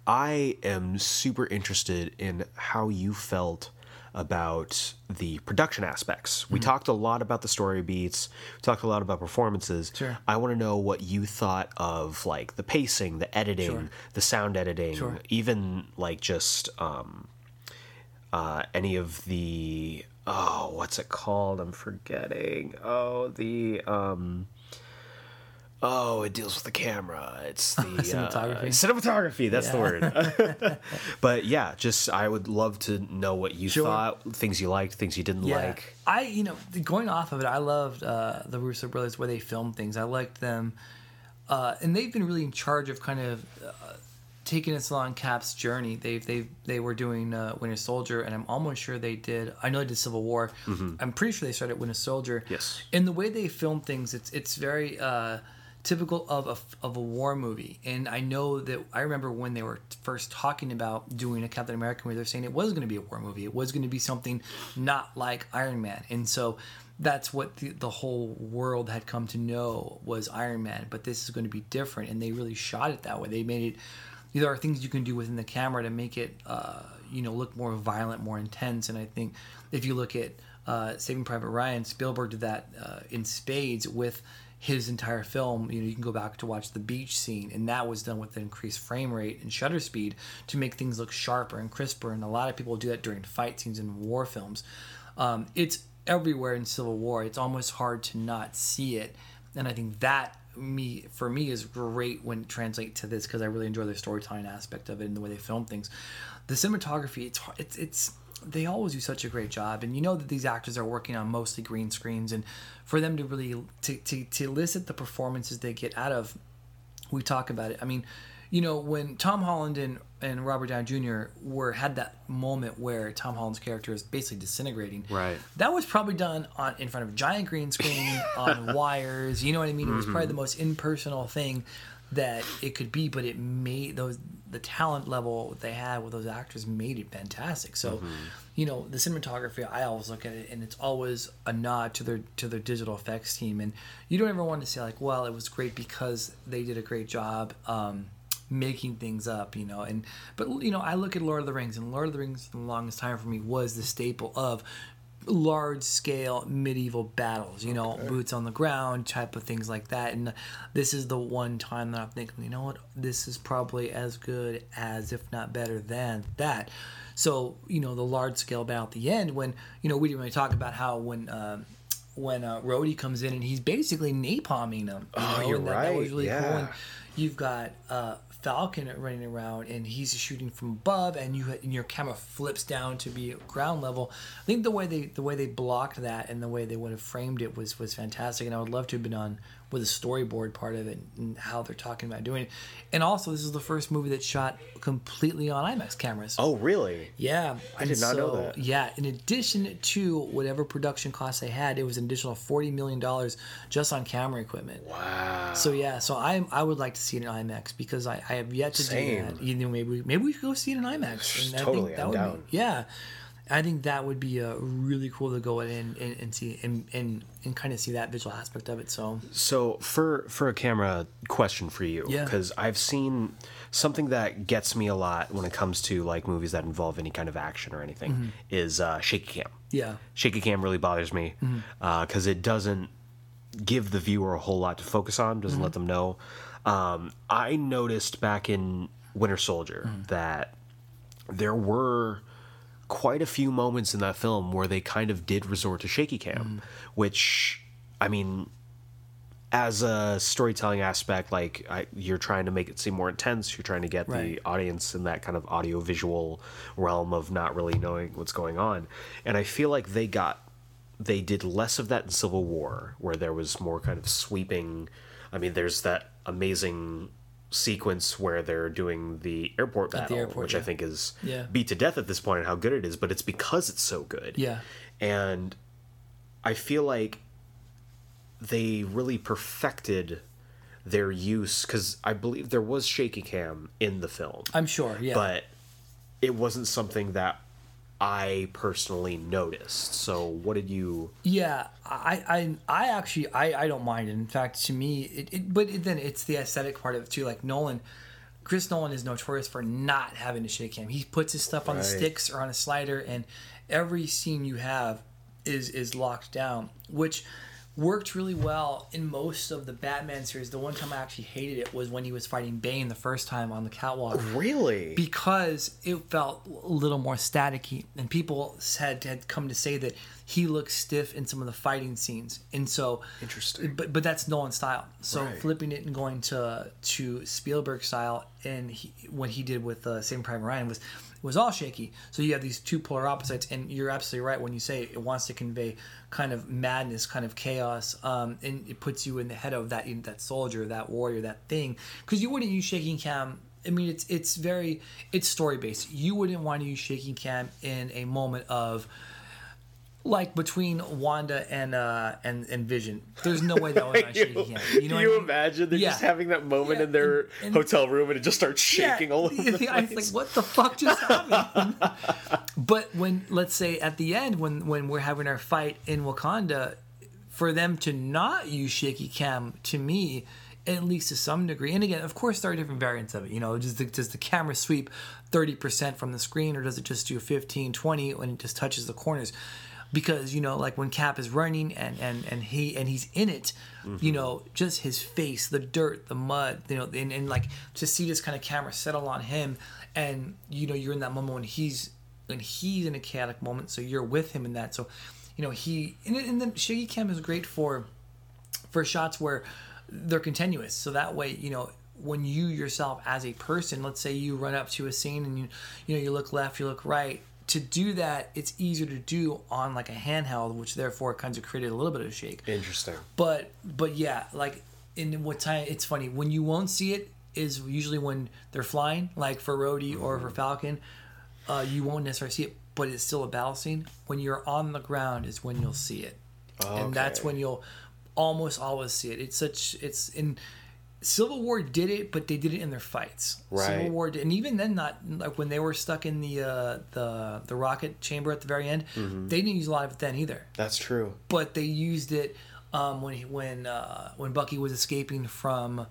Speaker 1: I am super interested in how you felt about the production aspects.
Speaker 2: Mm-hmm.
Speaker 1: We talked a lot about the story beats, we talked a lot about performances.
Speaker 2: Sure.
Speaker 1: I want to know what you thought of like the pacing, the editing,
Speaker 2: Sure.
Speaker 1: the sound editing,
Speaker 2: Sure.
Speaker 1: even like just um uh any of the oh, what's it called? I'm forgetting. Oh, the um Oh, it deals with the camera. It's the
Speaker 2: Cinematography?
Speaker 1: Uh, cinematography. That's the word. but yeah, just I would love to know what you
Speaker 2: Sure.
Speaker 1: thought, things you liked, things you didn't like.
Speaker 2: I, you know, going off of it, I loved uh, the Russo brothers where they filmed things. I liked them, uh, and they've been really in charge of kind of uh, taking us along Cap's journey. They they they were doing uh, Winter Soldier, and I'm almost sure they did. I know they did Civil War. I'm pretty sure they started Winter Soldier.
Speaker 1: Mm-hmm. Yes.
Speaker 2: In the way they film things, it's it's very. Typical of a, of a war movie. And i know that i remember when they were first talking about doing a captain america movie they're saying it was going to be a war movie. It was going to be something not like iron man. And so that's what the, the whole world had come to know was iron man but this is going to be different. And they really shot it that way. They made it there are things you can do within the camera to make it uh, you know look more violent more intense. And i think if you look at uh, saving private ryan spielberg did that uh, in spades with his entire film. You know you can go back to watch the beach scene and that was done with an increased frame rate and shutter speed to make things look sharper and crisper and a lot of people do that during fight scenes in war films. Um, it's everywhere in civil war. It's almost hard to not see it and i think that me for me is great when it translates to this because i really enjoy the storytelling aspect of it and the way they film things. The cinematography it's it's it's they always do such a great job. And you know that these actors are working on mostly green screens. And for them to really to, to, to elicit the performances they get out of we talk about it. I mean you know when tom holland and, and robert downey jr were had that moment where tom holland's character is basically disintegrating
Speaker 1: Right.
Speaker 2: that was probably done on in front of a giant green screen on wires. You know what i mean? It was mm-hmm. probably the most impersonal thing that it could be but it made those the talent level they had with those actors made it fantastic. So you know the cinematography i always look at it and it's always a nod to their to their digital effects team. And you don't ever want to say like well it was great because they did a great job um making things up you know and but you know i look at lord of the rings and lord of the rings for the longest time for me was the staple of large scale medieval battles, you know, boots on the ground type of things like that. And this is the one time that I'm thinking, you know what, this is probably as good as, if not better than that. So, you know, the large scale battle at the end when, you know, we didn't really talk about how when, um, when uh, Rhodey comes in and he's basically napalming them. You
Speaker 1: Oh,
Speaker 2: know,
Speaker 1: you're
Speaker 2: and that, that was
Speaker 1: right,
Speaker 2: really cool.
Speaker 1: yeah.
Speaker 2: And you've got uh, Falcon running around and he's shooting from above, and you and your camera flips down to be ground level. I think the way they the way they blocked that and the way they would have framed it was was fantastic, and I would love to have been on with a storyboard part of it and how they're talking about doing it. And also, this is the first movie that shot completely on IMAX cameras.
Speaker 1: Oh, really?
Speaker 2: Yeah,
Speaker 1: I did not know that.
Speaker 2: Yeah, in addition to whatever production costs they had, it was an additional forty million dollars just on camera equipment.
Speaker 1: Wow.
Speaker 2: So yeah, so I I would like to see it in IMAX because I, I have yet to
Speaker 1: Same.
Speaker 2: do that. You know, maybe maybe we could go see it in IMAX. And I
Speaker 1: Totally,
Speaker 2: think that
Speaker 1: I'm
Speaker 2: would
Speaker 1: down.
Speaker 2: Be, yeah, I think that would be uh, really cool to go in and, and, and see and, and and kind of see that visual aspect of it. So
Speaker 1: So for for a camera question for you,
Speaker 2: Yeah.
Speaker 1: because I've seen something that gets me a lot when it comes to like movies that involve any kind of action or anything
Speaker 2: Mm-hmm.
Speaker 1: is uh, shaky cam.
Speaker 2: yeah,
Speaker 1: Shaky cam really bothers me
Speaker 2: Mm-hmm.
Speaker 1: because it doesn't give the viewer a whole lot to focus on. Doesn't
Speaker 2: Mm-hmm.
Speaker 1: let them know. Um, I noticed back in Winter Soldier
Speaker 2: Mm-hmm.
Speaker 1: that there were quite a few moments in that film where they kind of did resort to shaky cam,
Speaker 2: Mm-hmm.
Speaker 1: which I mean, as a storytelling aspect, like I, you're trying to make it seem more intense. You're trying to get
Speaker 2: Right.
Speaker 1: the audience in that kind of audio visual realm of not really knowing what's going on. And I feel like they got they did less of that in Civil War, where there was more kind of sweeping. I mean, there's that amazing sequence where they're doing the airport
Speaker 2: the
Speaker 1: battle,
Speaker 2: airport,
Speaker 1: which I think is
Speaker 2: Yeah.
Speaker 1: beat to death at this point and how good it is, but it's because it's so good.
Speaker 2: Yeah.
Speaker 1: And I feel like they really perfected their use because I believe there was shaky cam in the film,
Speaker 2: I'm sure. Yeah.
Speaker 1: but it wasn't something that I personally noticed. So what did you?
Speaker 2: Yeah, I, I, I actually, I, I don't mind it. In fact, to me, it, it but it, then it's the aesthetic part of it too. Like Nolan, Chris Nolan is notorious for not having a shake cam. He puts his stuff on the sticks or on a slider, and every scene you have is is locked down, which worked really well in most of the Batman series. The one time I actually hated it was when he was fighting Bane the first time on the catwalk
Speaker 1: Really?
Speaker 2: because it felt a little more staticky and people had had come to say that he looks stiff in some of the fighting scenes and so
Speaker 1: Interesting.
Speaker 2: but but that's Nolan style so
Speaker 1: Right.
Speaker 2: flipping it and going to to Spielberg style and he, what he did with uh, Saving Private Ryan was was all shaky so you have these two polar opposites and you're absolutely right when you say it wants to convey kind of madness kind of chaos um, and it puts you in the head of that that soldier that warrior that thing because you wouldn't use shaking cam I mean, it's it's very it's story based. You wouldn't want to use shaking cam in a moment of like between Wanda and uh and, and Vision. There's no way that was cam. Can you know what I mean?
Speaker 1: imagine they're
Speaker 2: Yeah.
Speaker 1: just having that moment
Speaker 2: Yeah,
Speaker 1: in their
Speaker 2: and- and-
Speaker 1: hotel room and it just starts shaking
Speaker 2: Yeah,
Speaker 1: all over the
Speaker 2: I was
Speaker 1: place?
Speaker 2: like, what the fuck just happened? but when let's say at the end when when we're having our fight in Wakanda, for them to not use shaky cam to me at least to some degree and again of course there are different variants of it you know does the, does the camera sweep 30% from the screen or does it just do 15 20 when it just touches the corners because you know like when cap is running and and and he and he's in it you mm-hmm. know just his face the dirt the mud you know and, and like to see this kind of camera settle on him and you know you're in that moment when he's when he's in a chaotic moment so you're with him in that so you know he and, and then shaky cam is great for for shots where they're continuous. So that way, you know, when you yourself as a person, let's say you run up to a scene and you you know you look left, you look right. To do that, it's easier to do on like a handheld, which therefore kind of created a little bit of shake.
Speaker 1: Interesting.
Speaker 2: But but yeah, like in what time? It's funny when you won't see it is usually when they're flying, like for Rhodey or for Falcon. Uh, you won't necessarily see it, but it's still a battle scene. When you're on the ground is when you'll see it, and that's when you'll almost always see it. It's such it's in Civil War did it, but they did it in their fights. Civil War, did, and even then, not like when they were stuck in the uh, the the rocket chamber at the very end.
Speaker 1: Mm-hmm.
Speaker 2: They didn't use a lot of it then either
Speaker 1: That's true.
Speaker 2: but they used it um, when when uh, when Bucky was escaping from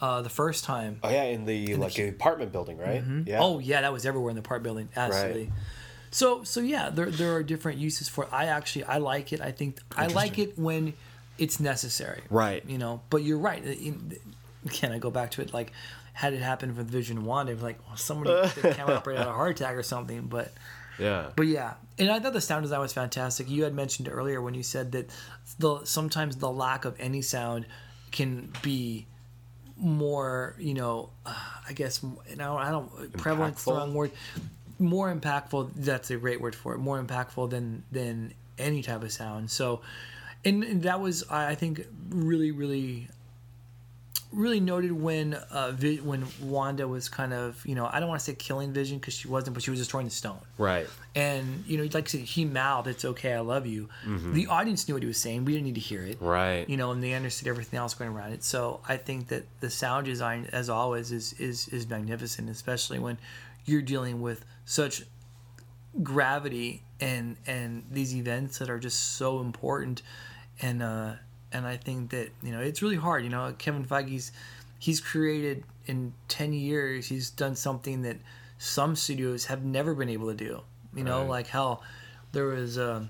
Speaker 2: uh, the first time.
Speaker 1: Oh yeah, in the like the, apartment building, right? Yeah.
Speaker 2: Oh yeah, that was everywhere in the part building. Absolutely. So so yeah, there there are different uses for. It. I actually I like it. I think I like it when it's necessary.
Speaker 1: Right.
Speaker 2: You know, but you're right. In- Again, I go back to it like had it happened with Vision One, Wanda, it was like well, somebody the camera operator had a heart attack or something. But
Speaker 1: yeah.
Speaker 2: but yeah, and I thought the sound design was fantastic. You had mentioned earlier when you said that the sometimes the lack of any sound can be more, you know, uh, I guess, you know, I don't prevalent's the wrong word. More impactful. That's a great word for it. More impactful than than any type of sound. So, and, and that was I I think really really really noted when uh, Vi- when Wanda was kind of you know I don't want to say killing Vision because she wasn't, but she was destroying the stone.
Speaker 1: Right.
Speaker 2: And you know, like I said, he mouthed, "It's okay, I love you." The audience knew what he was saying. We didn't need to hear it,
Speaker 1: Right.
Speaker 2: You know, and they understood everything else going around it. So I think that the sound design, as always, is is is magnificent, especially when you're dealing with such gravity and and these events that are just so important and uh and I think that you know it's really hard you know Kevin Feige's he's created in 10 years he's done something that some studios have never been able to do. You know
Speaker 1: Right.
Speaker 2: like hell there was um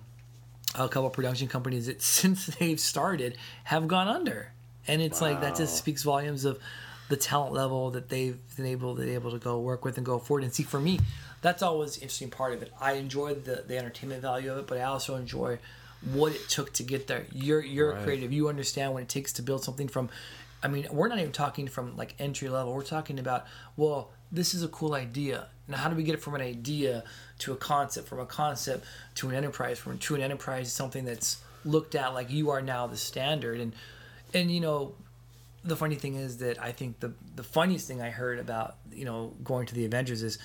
Speaker 2: a couple production companies that since they've started have gone under. And it's like that just speaks volumes of the talent level that they've been able to able to go work with and go forward. And see for me that's always the interesting part of it. I enjoy the, the entertainment value of it but i also enjoy what it took to get there. You're you're
Speaker 1: Right.
Speaker 2: creative. You understand what it takes to build something from i mean we're not even talking from like entry level. We're talking about well this is a cool idea. Now how do we get it from an idea to a concept from a concept to an enterprise from to an enterprise is something that's looked at like you are now the standard. And and you know the funny thing is that I think the the funniest thing I heard about you know going to the Avengers is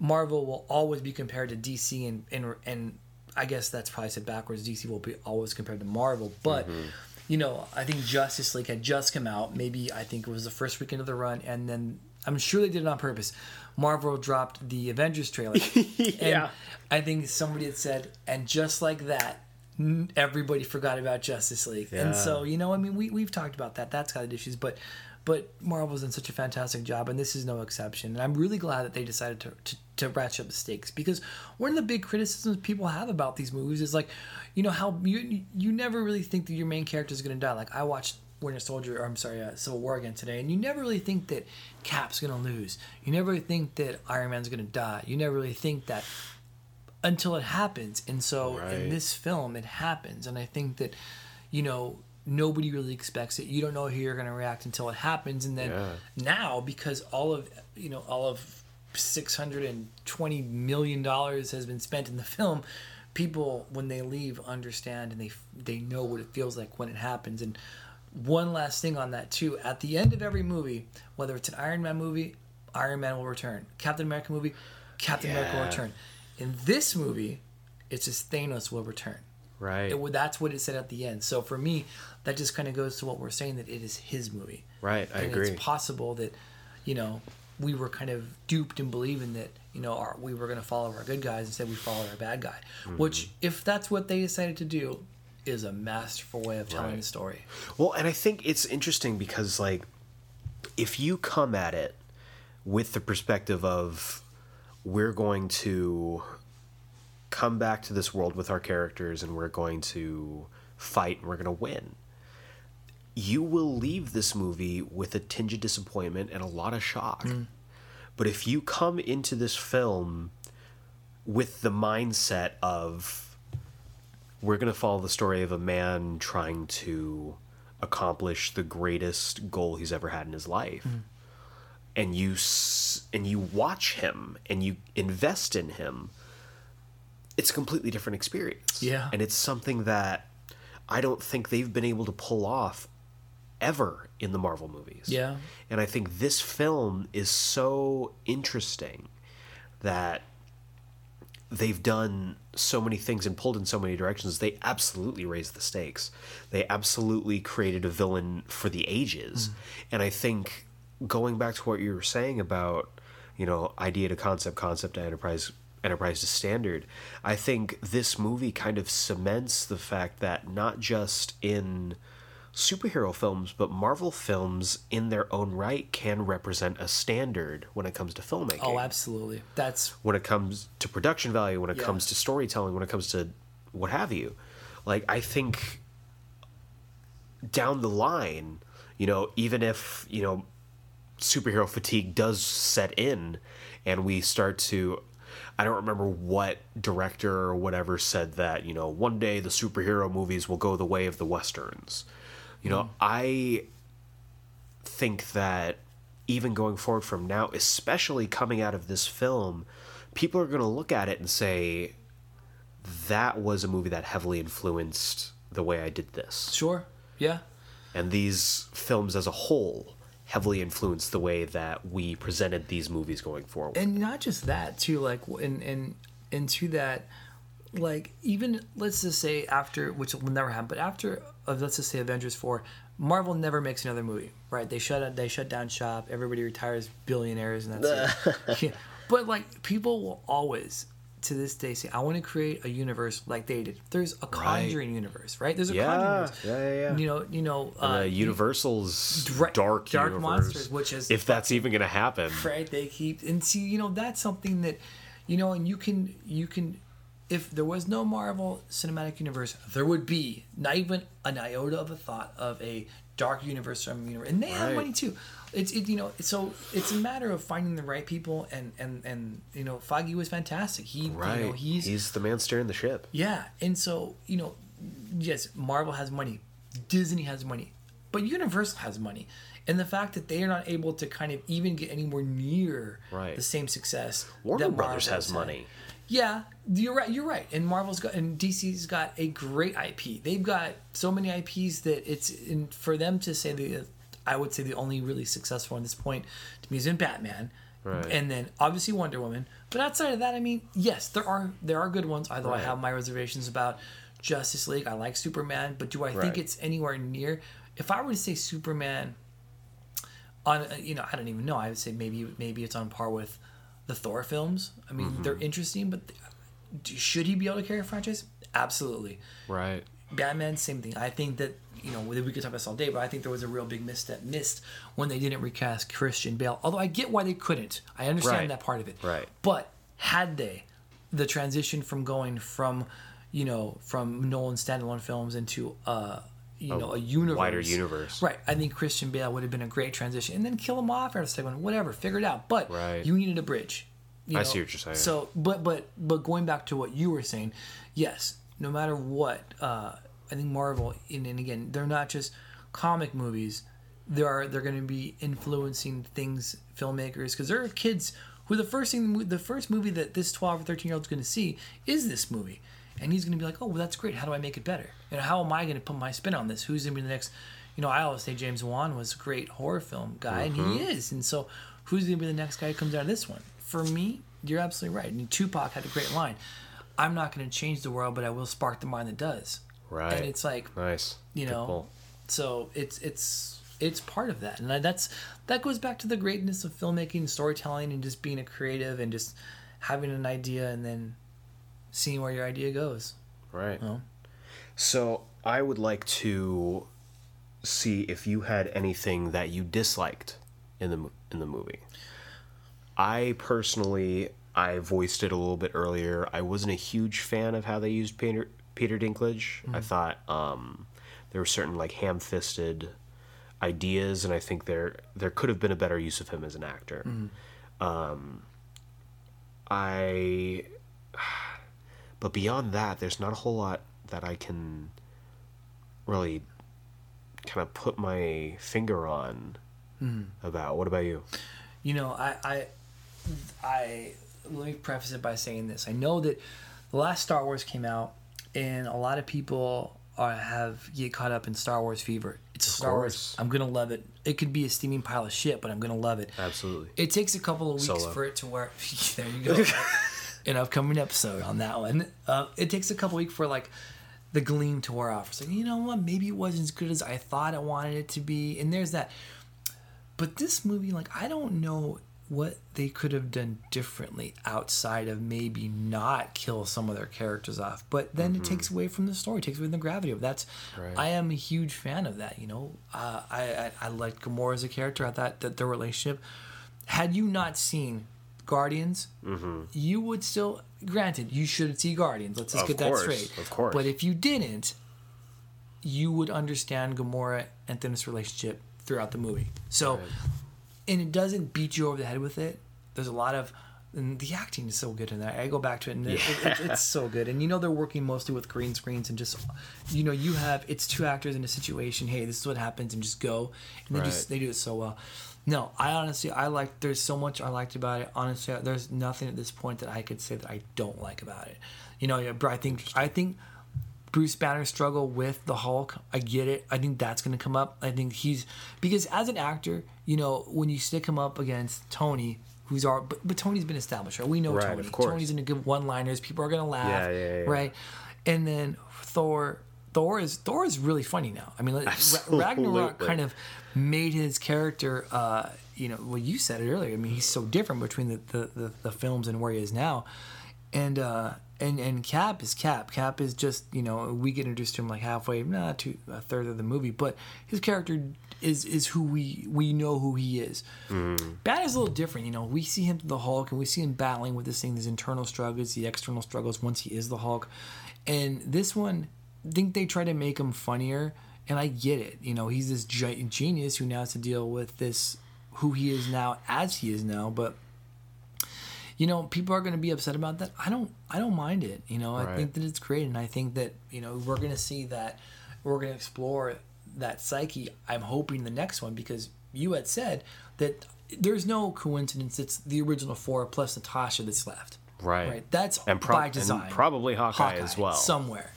Speaker 2: Marvel will always be compared to DC and and and I guess that's probably said backwards. DC will be always compared to Marvel, but mm-hmm. you know, I think Justice League had just come out. Maybe I think it was the first weekend of the run, and then I'm sure they did it on purpose. Marvel dropped the Avengers trailer.
Speaker 1: Yeah.
Speaker 2: And I think somebody had said, and just like that, everybody forgot about Justice League.
Speaker 1: Yeah.
Speaker 2: And so, you know, I mean, we, we've talked about that. That's got issues, but but Marvel's done such a fantastic job, and this is no exception. And I'm really glad that they decided to, to, to ratchet up the stakes because one of the big criticisms people have about these movies is like, you know, how you you never really think that your main character is going to die. Like I watched Winter Soldier, or I'm sorry, uh, Civil War again today, and you never really think that Cap's going to lose. You never really think that Iron Man's going to die. You never really think that until it happens. And so
Speaker 1: Right.
Speaker 2: in this film, it happens. And I think that, you know, nobody really expects it. You don't know how you're going to react until it happens. And then
Speaker 1: Yeah.
Speaker 2: now, because all of, you know, all of $620 million has been spent in the film, people, when they leave, understand and they, they know what it feels like when it happens. And one last thing on that, too. At the end of every movie, whether it's an Iron Man movie, Iron Man will return. Captain America movie, Captain America will return. In this movie, it's just Thanos will return.
Speaker 1: Right.
Speaker 2: It, that's what it said at the end. So for me, that just kind of goes to what we're saying that it is his movie.
Speaker 1: Right, I
Speaker 2: and
Speaker 1: agree.
Speaker 2: It's possible that, you know, we were kind of duped in believing that, you know, our, we were going to follow our good guys instead we followed our bad guy.
Speaker 1: Mm-hmm.
Speaker 2: Which, if that's what they decided to do, is a masterful way of telling
Speaker 1: Right.
Speaker 2: the story.
Speaker 1: Well, and I think it's interesting because, like, if you come at it with the perspective of we're going to come back to this world with our characters and we're going to fight and we're going to win, you will leave this movie with a tinge of disappointment and a lot of shock. Mm. But if you come into this film with the mindset of we're going to follow the story of a man trying to accomplish the greatest goal he's ever had in his life mm. and you and you watch him and you invest in him it's a completely different experience
Speaker 2: Yeah.
Speaker 1: and it's something that i don't think they've been able to pull off ever in the marvel movies
Speaker 2: Yeah.
Speaker 1: and i think this film is so interesting that they've done so many things and pulled in so many directions. They absolutely raised the stakes. They absolutely created a villain for the ages. Mm. And I think going back to what you were saying about, you know, idea to concept, concept to enterprise, enterprise to standard, I think this movie kind of cements the fact that not just in superhero films, but Marvel films in their own right can represent a standard when it comes to filmmaking
Speaker 2: Oh, absolutely. That's
Speaker 1: when it comes to production value, when it
Speaker 2: Yeah.
Speaker 1: comes to storytelling, when it comes to what have you. Like I think down the line, you know, even if, you know, superhero fatigue does set in and we start to I don't remember what director or whatever said that, you know, one day the superhero movies will go the way of the westerns. You know, hmm. I think that even going forward from now, especially coming out of this film, people are going to look at it and say, that was a movie that heavily influenced the way I did this.
Speaker 2: sure. Yeah.
Speaker 1: And these films as a whole heavily influenced the way that we presented these movies going forward.
Speaker 2: and not just that too like and and into that like even let's just say after which will never happen but after uh, let's just say avengers 4 marvel never makes another movie right they shut they shut down shop everybody retires billionaires and that's it yeah. but like people will always to this day say i want to create a universe like they did. There's a conjuring universe right? There's a
Speaker 1: Yeah,
Speaker 2: conjuring universe.
Speaker 1: yeah, yeah, yeah.
Speaker 2: you know you know
Speaker 1: uh, Universal's
Speaker 2: Dra-
Speaker 1: dark,
Speaker 2: Dark
Speaker 1: universe,
Speaker 2: Monsters, which is
Speaker 1: if that's even going to happen.
Speaker 2: right they keep and see you know that's something that you know and you can you can if there was no marvel cinematic universe there would be not even an iota of a thought of a dark universe from universe. And they have money too it's it, you know so it's a matter of finding the right people and and and you know Feige was fantastic he
Speaker 1: Right.
Speaker 2: you know he's,
Speaker 1: He's the man steering the ship.
Speaker 2: yeah, and so you know, yes, Marvel has money, Disney has money, but Universal has money, and the fact that they are not able to kind of even get anywhere near
Speaker 1: Right.
Speaker 2: the same success.
Speaker 1: Warner
Speaker 2: that
Speaker 1: Brothers has
Speaker 2: had.
Speaker 1: money.
Speaker 2: Yeah, you're right. You're right. And Marvel's got and DC's got a great IP. They've got so many IPs that it's in, for them to say the. I would say the only really successful at this point to me is in Batman,
Speaker 1: Right.
Speaker 2: and then obviously Wonder Woman. But outside of that, I mean, yes, there are there are good ones. Although I have my reservations about Justice League. I like Superman, but do I think it's anywhere near? If I were to say Superman, on uh, you know, I don't even know. I would say maybe maybe it's on par with the Thor films. I mean,
Speaker 1: Mm-hmm.
Speaker 2: they're interesting, but should he be able to carry a franchise? Absolutely.
Speaker 1: Right.
Speaker 2: Batman, same thing. I think that you know we could talk about this all day, but I think there was a real big misstep missed when they didn't recast Christian Bale. Although I get why they couldn't. I understand
Speaker 1: Right.
Speaker 2: that part of it.
Speaker 1: Right.
Speaker 2: But had they, the transition from going from, you know, from Nolan standalone films into uh, you know, a universe,
Speaker 1: wider universe.
Speaker 2: right? I think Christian Bale would have been a great transition, and then kill him off the second one, whatever, figure it out. But
Speaker 1: Right.
Speaker 2: you needed a bridge. you
Speaker 1: I see what you're saying.
Speaker 2: So, but but but going back to what you were saying, yes, no matter what, uh, I think Marvel, and, and again, they're not just comic movies. They are they're going to be influencing things, filmmakers, because there are kids who the first thing, the first movie that this twelve or thirteen year old is going to see is this movie, and he's going to be like, oh, well, that's great. How do I make it better? And how am I going to put my spin on this? Who's going to be the next? You know, I always say James Wan was a great horror film guy, and he mm-hmm. is. And so, who's going to be the next guy who comes out of this one? For me, you're absolutely right. I mean, Tupac had a great line. I'm not going to change the world, but I will spark the mind that does.
Speaker 1: Right.
Speaker 2: And it's like,
Speaker 1: Nice.
Speaker 2: you know,
Speaker 1: pull.
Speaker 2: so it's it's it's part of that, and that's that goes back to the greatness of filmmaking, storytelling, and just being a creative and just having an idea and then seeing where your idea goes.
Speaker 1: Right.
Speaker 2: Well.
Speaker 1: So I would like to see if you had anything that you disliked in the in the movie. I personally, I voiced it a little bit earlier. I wasn't a huge fan of how they used Peter Peter Dinklage. I thought um, there were certain like ham-fisted ideas, and I think there there could have been a better use of him as an actor. Um, I, but beyond that, there's not a whole lot that I can really kind of put my finger on about. What about you?
Speaker 2: You know, I, I, I let me preface it by saying this. I know that the last Star Wars came out, and a lot of people are, have get caught up in Star Wars fever. It's Star Wars. I'm gonna love it. It could be a steaming pile of shit, but I'm gonna love it.
Speaker 1: Absolutely.
Speaker 2: It takes a couple of weeks
Speaker 1: Solo.
Speaker 2: for it to work. there you go. An upcoming episode on that one. Uh, it takes a couple weeks for like the gleam to wear off. It's like you know what? Maybe it wasn't as good as I thought I wanted it to be, and there's that. But this movie, like, I don't know what they could have done differently outside of maybe not kill some of their characters off. But then it takes away from the story, takes away from the gravity of it. that's.
Speaker 1: Right.
Speaker 2: I am a huge fan of that. You know, uh, I, I I liked Gamora as a character. I thought that the relationship. Had you not seen Guardians, you would still. Granted, you should see Guardians. Let's just
Speaker 1: Of
Speaker 2: get that straight.
Speaker 1: of course.
Speaker 2: But if you didn't, you would understand Gamora and Thanos' relationship throughout the movie. So, and it doesn't beat you over the head with it. There's a lot of, and the acting is so good in that. I go back to it, and it, it, it's so good. And you know they're working mostly with green screens and just, you know, you have it's two actors in a situation. Hey, this is what happens, and just go. And they just
Speaker 1: Right.
Speaker 2: they do it so well. No, I honestly I like. There's so much I liked about it. Honestly, there's nothing at this point that I could say that I don't like about it. You know, yeah, but I think I think Bruce Banner's struggle with the Hulk, I get it. I think that's going to come up. I think he's because as an actor, you know, when you stick him up against Tony, who's our but, but Tony's been established, right? We know
Speaker 1: Right,
Speaker 2: Tony.
Speaker 1: of course.
Speaker 2: Tony's in a good one-liners. People are going to laugh,
Speaker 1: Yeah, yeah, yeah.
Speaker 2: right? And then Thor, Thor is Thor is really funny now. I mean, Ra- Ragnarok kind of made his character. Uh, you know, well, you said it earlier. I mean, he's so different between the the, the, the films and where he is now, and uh, and and Cap is Cap. Cap is just you know we get introduced to him like halfway, not to a third of the movie, but his character is is who we we know who he is. Mm. Banner's a little different, you know. We see him through the Hulk, and we see him battling with this thing, these internal struggles, the external struggles once he is the Hulk. And this one, I think they try to make him funnier, and I get it. You know, he's this gi- genius who now has to deal with this, who he is now as he is now, but you know people are going to be upset about that. I don't i don't mind it you know i think that it's great and i think that you know we're going to see that we're going to explore that psyche. I'm hoping the next one because you had said that there's no coincidence it's the original four plus natasha that's left.
Speaker 1: Right.
Speaker 2: right? That's
Speaker 1: And, prob-
Speaker 2: by design.
Speaker 1: and probably Hawkeye, as well.
Speaker 2: somewhere.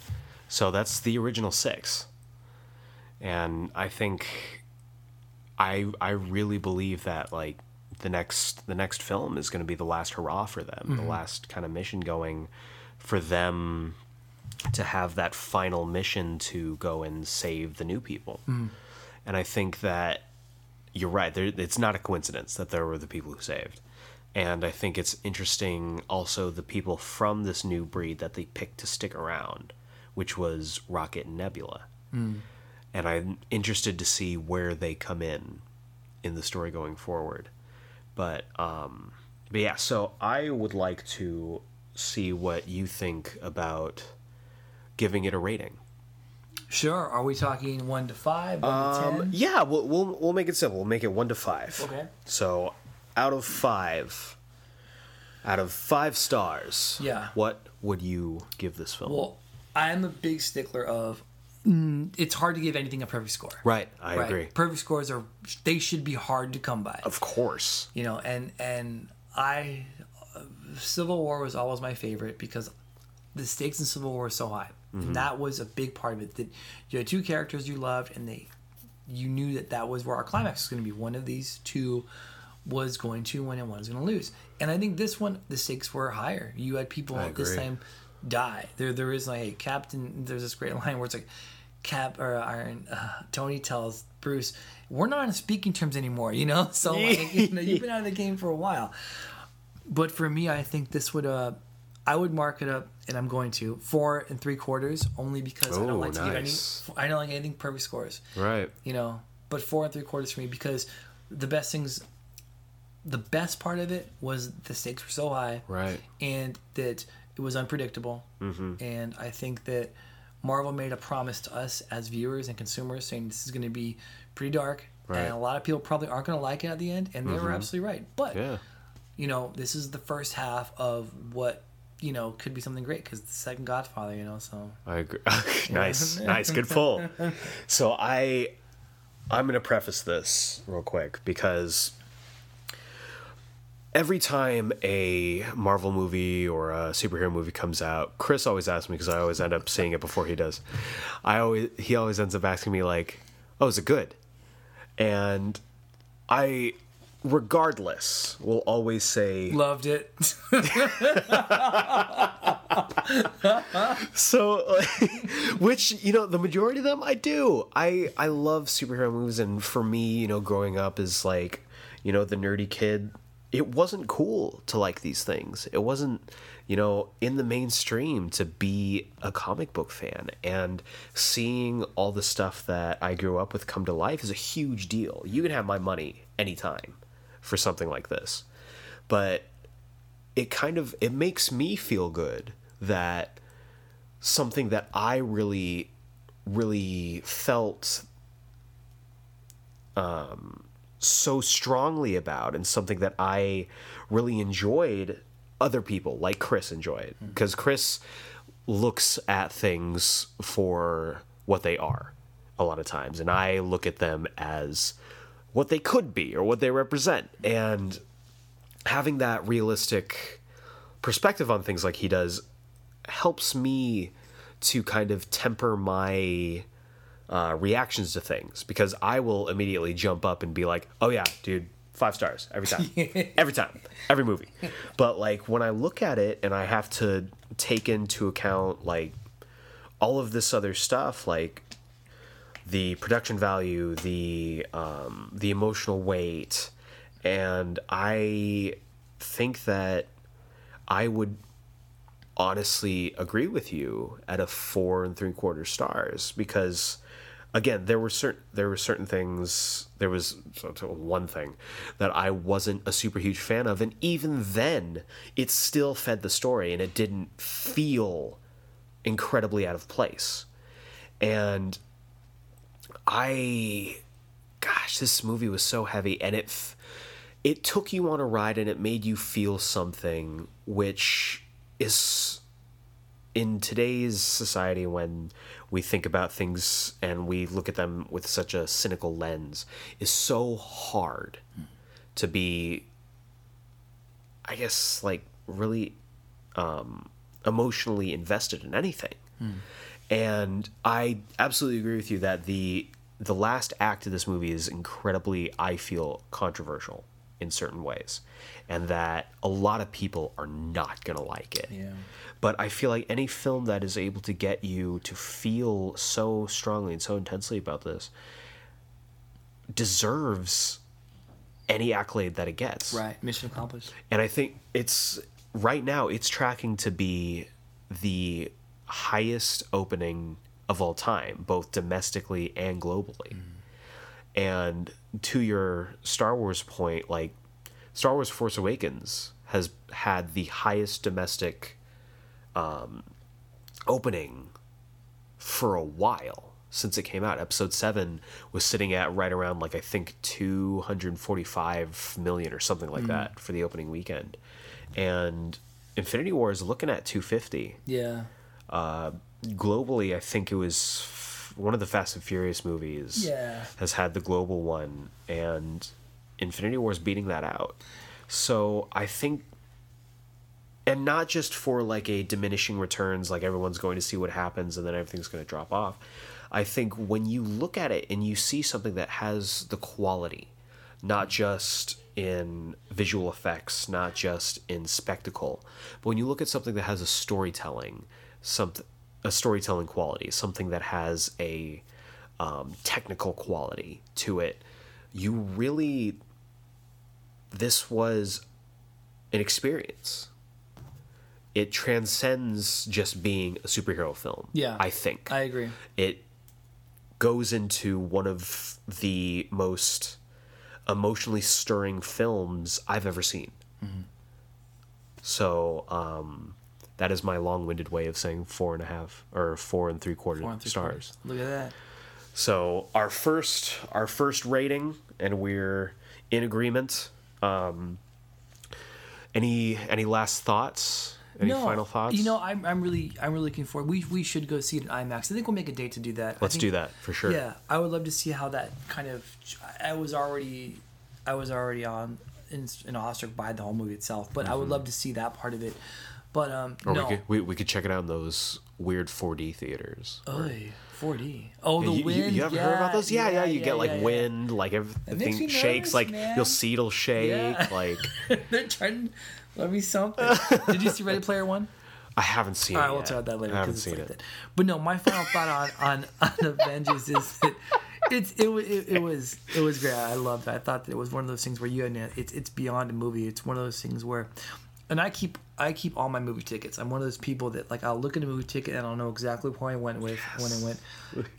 Speaker 1: So that's the original six. And I think I I really believe that like the next the next film is going to be the last hurrah for them,
Speaker 2: Mm-hmm.
Speaker 1: the last kind of mission going for them to have that final mission to go and save the new people. And I think that you're right. There, it's not a coincidence that there were the people who saved. And I think it's interesting also the people from this new breed that they picked to stick around, which was Rocket and Nebula. And I'm interested to see where they come in in the story going forward. But um but yeah, so I would like to see what you think about giving it a rating.
Speaker 2: Sure. Are we talking one to five, one to ten?
Speaker 1: Um, yeah, we'll, we'll we'll make it simple. We'll make it one to five.
Speaker 2: Okay.
Speaker 1: So, out of five, out of five stars,
Speaker 2: Yeah.
Speaker 1: what would you give this film?
Speaker 2: Well, I am a big stickler of. Mm, it's hard to give anything a perfect score.
Speaker 1: right, I
Speaker 2: Right.
Speaker 1: agree.
Speaker 2: Perfect scores are they should be hard to come by.
Speaker 1: Of course.
Speaker 2: you know and and i civil war was always my favorite because the stakes in civil war were so high
Speaker 1: Mm-hmm.
Speaker 2: and that was a big part of it that you had two characters you loved and they you knew that that was where our climax was going to be one of these two was going to win and one was going to lose and i think this one the stakes were higher you had people
Speaker 1: I
Speaker 2: this time die there there is like a captain there's this great line where it's like cap or iron uh, tony tells bruce we're not on speaking terms anymore you know so like, you know, you've been out of the game for a while but for me i think this would uh i would mark it up and i'm going to four and three quarters only because i
Speaker 1: Oh,
Speaker 2: don't like to give any i don't like anything perfect scores
Speaker 1: Right.
Speaker 2: you know but four and three quarters for me because the best things the best part of it was the stakes were so high
Speaker 1: Right.
Speaker 2: and that it was unpredictable
Speaker 1: Mm-hmm.
Speaker 2: and i think that marvel made a promise to us as viewers and consumers saying this is going to be pretty dark
Speaker 1: Right. Mm-hmm.
Speaker 2: and a lot of people probably aren't going to like it at the end and they were absolutely right but
Speaker 1: Yeah.
Speaker 2: you know this is the first half of what you know could be something great because the second godfather you know so
Speaker 1: I agree. nice, nice, good pull. So I, I'm gonna preface this real quick because every time a Marvel movie or a superhero movie comes out, Chris always asks me because I always end up seeing it before he does. I always he always ends up asking me like, "Oh, is it good?" And I, regardless, will always say
Speaker 2: loved it
Speaker 1: So, which you know, the majority of them I do. I I love superhero movies, and for me, you know, growing up is like, you know, the nerdy kid, it wasn't cool to like these things. It wasn't, you know, in the mainstream to be a comic book fan, and seeing all the stuff that I grew up with come to life is a huge deal. You can have my money anytime for something like this, but it kind of it makes me feel good that something that I really really felt um so strongly about and something that I really enjoyed other people like Chris enjoyed. Hmm. Because Chris looks at things for what they are a lot of times and I look at them as what they could be or what they represent. And having that realistic perspective on things like he does helps me to kind of temper my uh, reactions to things because I will immediately jump up and be like, "Oh yeah, dude, five stars every time, every time, every movie." But like when I look at it and I have to take into account like all of this other stuff, like the production value, the um, the emotional weight, and I think that I would honestly agree with you at a four and three quarter stars because again there were certain there were certain things there was one thing that I wasn't a super huge fan of and even then it still fed the story and it didn't feel incredibly out of place. And I gosh this movie was so heavy and it it took you on a ride and it made you feel something which is in today's society when we think about things and we look at them with such a cynical lens is so hard to be i guess like really um, emotionally invested in anything. And i absolutely agree with you that the the last act of this movie is incredibly i feel controversial in certain ways, and that a lot of people are not gonna like it.
Speaker 2: Yeah.
Speaker 1: But I feel like any film that is able to get you to feel so strongly and so intensely about this deserves any accolade that it gets.
Speaker 2: Right. Mission accomplished.
Speaker 1: And I think it's right now it's tracking to be the highest opening of all time, both domestically and globally. Mm. And to your Star Wars point, like Star Wars Force Awakens has had the highest domestic um, opening for a while since it came out. Episode 7 was sitting at right around like I think 245 million or something like that for the opening weekend. And Infinity War is looking at 250
Speaker 2: Yeah.
Speaker 1: globally, I think it was one of the Fast and Furious movies
Speaker 2: Yeah.
Speaker 1: has had the global one, and Infinity War is beating that out. So I think, and not just for like a diminishing returns, like everyone's going to see what happens and then everything's going to drop off. I think when you look at it and you see something that has the quality, not just in visual effects, not just in spectacle, but when you look at something that has a storytelling, something a storytelling quality, something that has a um, technical quality to it, you really this was an experience. It transcends just being a superhero film.
Speaker 2: Yeah.
Speaker 1: I think
Speaker 2: I agree.
Speaker 1: it goes into one of the most emotionally stirring films I've ever seen. So um, that is my long-winded way of saying four and a half or four and three quarter
Speaker 2: and three
Speaker 1: stars.
Speaker 2: quarters. Look at that.
Speaker 1: So our first our first rating, and we're in agreement. Um, any any last thoughts? Any final thoughts?
Speaker 2: You know, I'm, I'm really I'm really looking forward. We we should go see it in IMAX. I think we'll make a date to do that.
Speaker 1: Let's
Speaker 2: think-
Speaker 1: do that for sure.
Speaker 2: Yeah, I would love to see how that kind of. I was already, I was already on in, in awestruck by the whole movie itself, but I would love to see that part of it. But um.
Speaker 1: Or
Speaker 2: no,
Speaker 1: we could we, we could check it out in those weird 4D theaters.
Speaker 2: Oy, 4D. Oh, the
Speaker 1: you, you-
Speaker 2: wind.
Speaker 1: you haven't heard about those? Yeah, yeah. you get like
Speaker 2: yeah, yeah.
Speaker 1: wind, like everything shakes,
Speaker 2: nervous,
Speaker 1: like
Speaker 2: man.
Speaker 1: your seat will shake.
Speaker 2: Yeah.
Speaker 1: Like
Speaker 2: They're trying. To let me something. Did you see Ready Player One?
Speaker 1: I haven't seen
Speaker 2: All
Speaker 1: it.
Speaker 2: we'll
Speaker 1: yet.
Speaker 2: talk about that later
Speaker 1: I haven't
Speaker 2: it's
Speaker 1: seen
Speaker 2: like
Speaker 1: it.
Speaker 2: that. But no, my final thought on on, on Avengers is that it's it, it, it was it was great. I loved it. I thought that it was one of those things where you had it's it's beyond a movie. It's one of those things where, and I keep I keep all my movie tickets. I'm one of those people that like I'll look at a movie ticket and I'll know exactly who I went with when I went.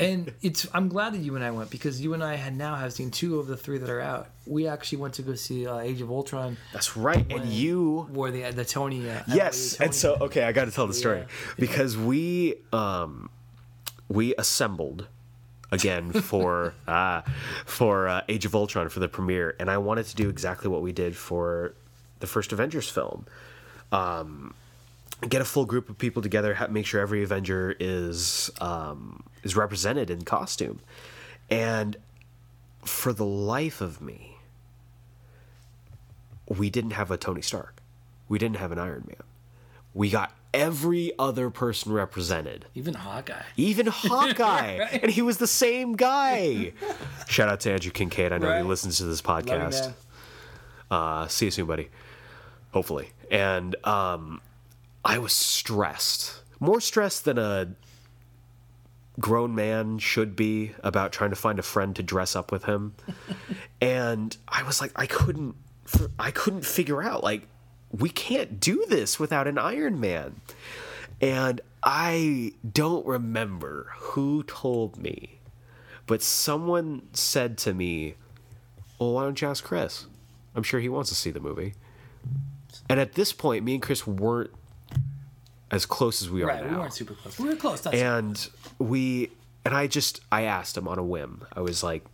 Speaker 2: And it's I'm glad that you and I went because you and I had now have seen two of the three that are out. We actually went to go see uh, Age of Ultron,
Speaker 1: That's right. And you
Speaker 2: where the the Tony. Uh,
Speaker 1: Yes,
Speaker 2: Tony-
Speaker 1: and so okay, I got to tell the story
Speaker 2: Yeah.
Speaker 1: because we um we assembled again for uh for uh, Age of Ultron for the premiere, and I wanted to do exactly what we did for the first Avengers film. Um, get a full group of people together, ha- make sure every Avenger is um, is represented in costume, and for the life of me, we didn't have a Tony Stark. We didn't have an Iron Man. We got every other person represented,
Speaker 2: even Hawkeye.
Speaker 1: even Hawkeye, and he was the same guy. Shout out to Andrew Kincaid. I know
Speaker 2: Right.
Speaker 1: he listens to this
Speaker 2: Love you,
Speaker 1: podcast.
Speaker 2: man.
Speaker 1: Uh, see you soon, buddy. Hopefully. And um, I was stressed, more stressed than a grown man should be about trying to find a friend to dress up with him. and I was like, I couldn't, I couldn't figure out like we can't do this without an Iron Man. And I don't remember who told me, but someone said to me, well, why don't you ask Chris? I'm sure he wants to see the movie. And at this point, me and Chris weren't as close as we are
Speaker 2: Right,
Speaker 1: now.
Speaker 2: we weren't super close. We were close. That's
Speaker 1: and we, and I just, I asked him on a whim. I was like,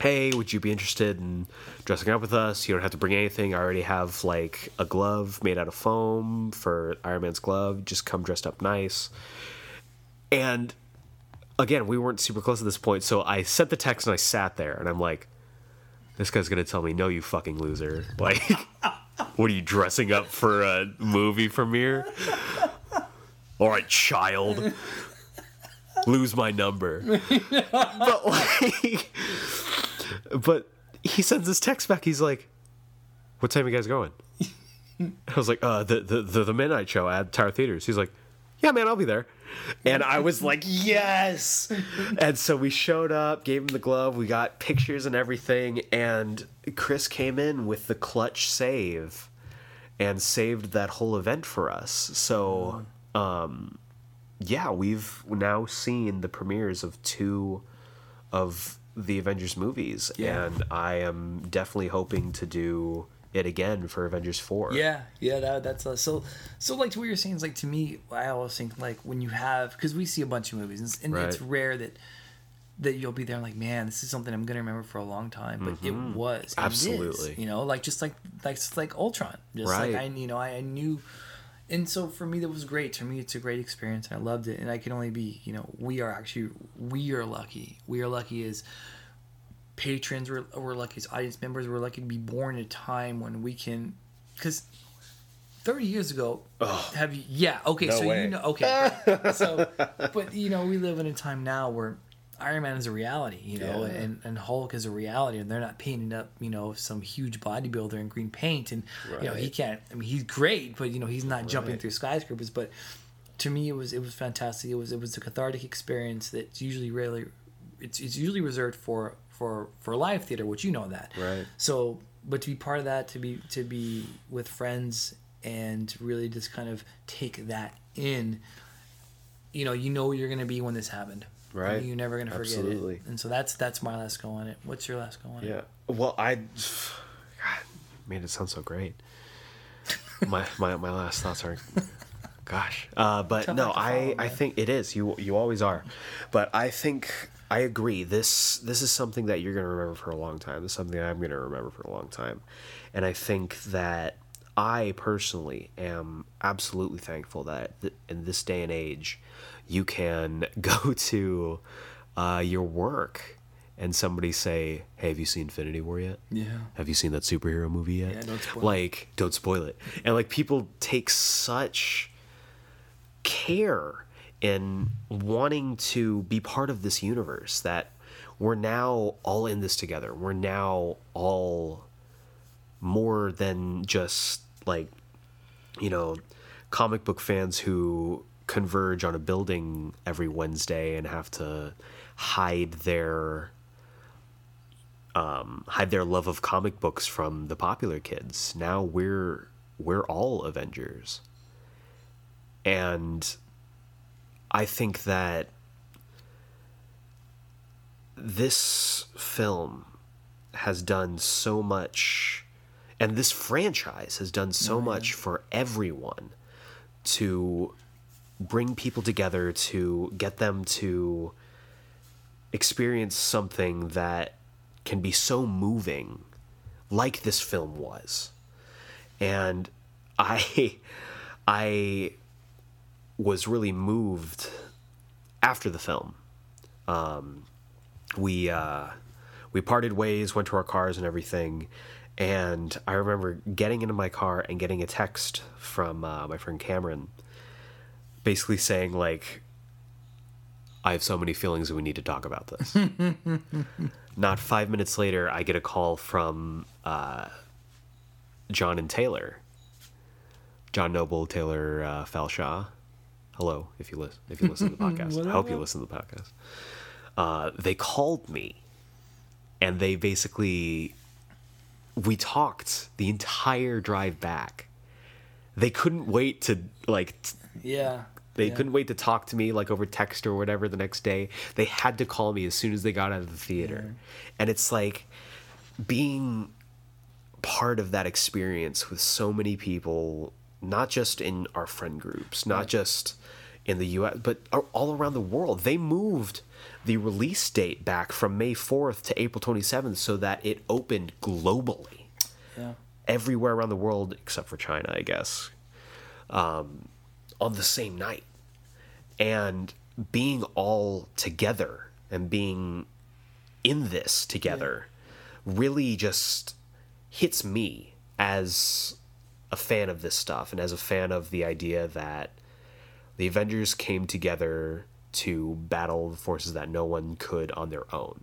Speaker 1: hey, would you be interested in dressing up with us? You don't have to bring anything. I already have like a glove made out of foam for Iron Man's glove. Just come dressed up nice. And again, we weren't super close at this point. So I sent the text and I sat there and I'm like, this guy's going to tell me, no, you fucking loser. Like, what are you dressing up for a movie premiere? All right, child. Lose my number. but like, but he sends this text back. He's like, what time are you guys going? I was like, uh, the, the, the, the midnight show at Tower Theaters. He's like, yeah, man, I'll be there. And I was like, yes. and so we showed up, gave him the glove, we got pictures and everything. And Chris came in with the clutch save and saved that whole event for us. So, um, yeah, we've now seen the premieres of two of the Avengers movies.
Speaker 2: Yeah.
Speaker 1: And I am definitely hoping to do it again for Avengers 4.
Speaker 2: Yeah, yeah, that, that's uh, so. So like to what you're saying is like to me, I always think like when you have because we see a bunch of movies and, it's- and it's rare that that you'll be there like, man, this is something I'm gonna remember for a long time. But it was and it is,
Speaker 1: Mm-hmm. Absolutely.
Speaker 2: you know, like just like like just like Ultron, just
Speaker 1: Right.
Speaker 2: like I you know I, I knew. And so for me, that was great. To me, it's a great experience, and I loved it. And I can only be, you know, we are actually we are lucky. We are lucky as patrons we're, we're lucky as audience members we're lucky to be born at a time when we can because 30 years ago have you yeah okay
Speaker 1: No
Speaker 2: so
Speaker 1: way.
Speaker 2: you know okay right. so but you know we live in a time now where iron man is a reality you know
Speaker 1: Yeah.
Speaker 2: and, and hulk is a reality and they're not painting up you know some huge bodybuilder in green paint and you know he can't i mean he's great but you know he's not jumping through skyscrapers but to me it was it was fantastic it was it was a cathartic experience that's usually rarely it's, it's usually reserved for for for live theater which you know that
Speaker 1: Right.
Speaker 2: so but to be part of that to be to be with friends and really just kind of take that in you know you know you're gonna be when this happened
Speaker 1: Right.
Speaker 2: you're never gonna forget
Speaker 1: Absolutely.
Speaker 2: it and so that's that's my last go on it what's your last go on it
Speaker 1: Yeah. Well, I God, made it sound so great. my my my last thoughts are, gosh. Uh, but
Speaker 2: Tough
Speaker 1: no, I I think it is. You you always are. But I think I agree. This this is something that you're gonna remember for a long time. This is something I'm gonna remember for a long time. And I think that I personally am absolutely thankful that th- in this day and age, you can go to uh, your work and somebody say, "Hey, have you seen Infinity War yet?
Speaker 2: Yeah.
Speaker 1: Have you seen that superhero movie yet?
Speaker 2: Yeah, don't spoil it.
Speaker 1: like, don't spoil it." And like people take such care in wanting to be part of this universe that we're now all in this together. We're now all more than just like you know comic book fans who converge on a building every Wednesday and have to hide their um, hide their love of comic books from the popular kids. Now we're we're all Avengers, and I think that this film has done so much and this franchise has done so mm-hmm. much for everyone to bring people together to get them to experience something that can be so moving like this film was. And i i was really moved after the film we uh, we parted ways, went to our cars and everything, and I remember getting into my car and getting a text from uh, my friend Cameron, basically saying like, "I have so many feelings and we need to talk about this." Not five minutes later, I get a call from uh, John and Taylor, John Noble, Taylor uh, Falshaw. Hello, if you listen, if you listen to the podcast, I hope you listen to the podcast. Uh, they called me and they basically we talked the entire drive back. They couldn't wait to like t-
Speaker 2: yeah
Speaker 1: they
Speaker 2: yeah.
Speaker 1: couldn't wait to talk to me like over text or whatever the next day. They had to call me as soon as they got out of the theater. And it's like being part of that experience with so many people not just in our friend groups not just in the US but all around the world. They moved the release date back from May 4th to April 27th so that it opened globally.
Speaker 2: Yeah.
Speaker 1: Everywhere around the world except for China, I guess, um, on the same night. And being all together and being in this together really just hits me as a fan of this stuff and as a fan of the idea that the Avengers came together to battle the forces that no one could on their own.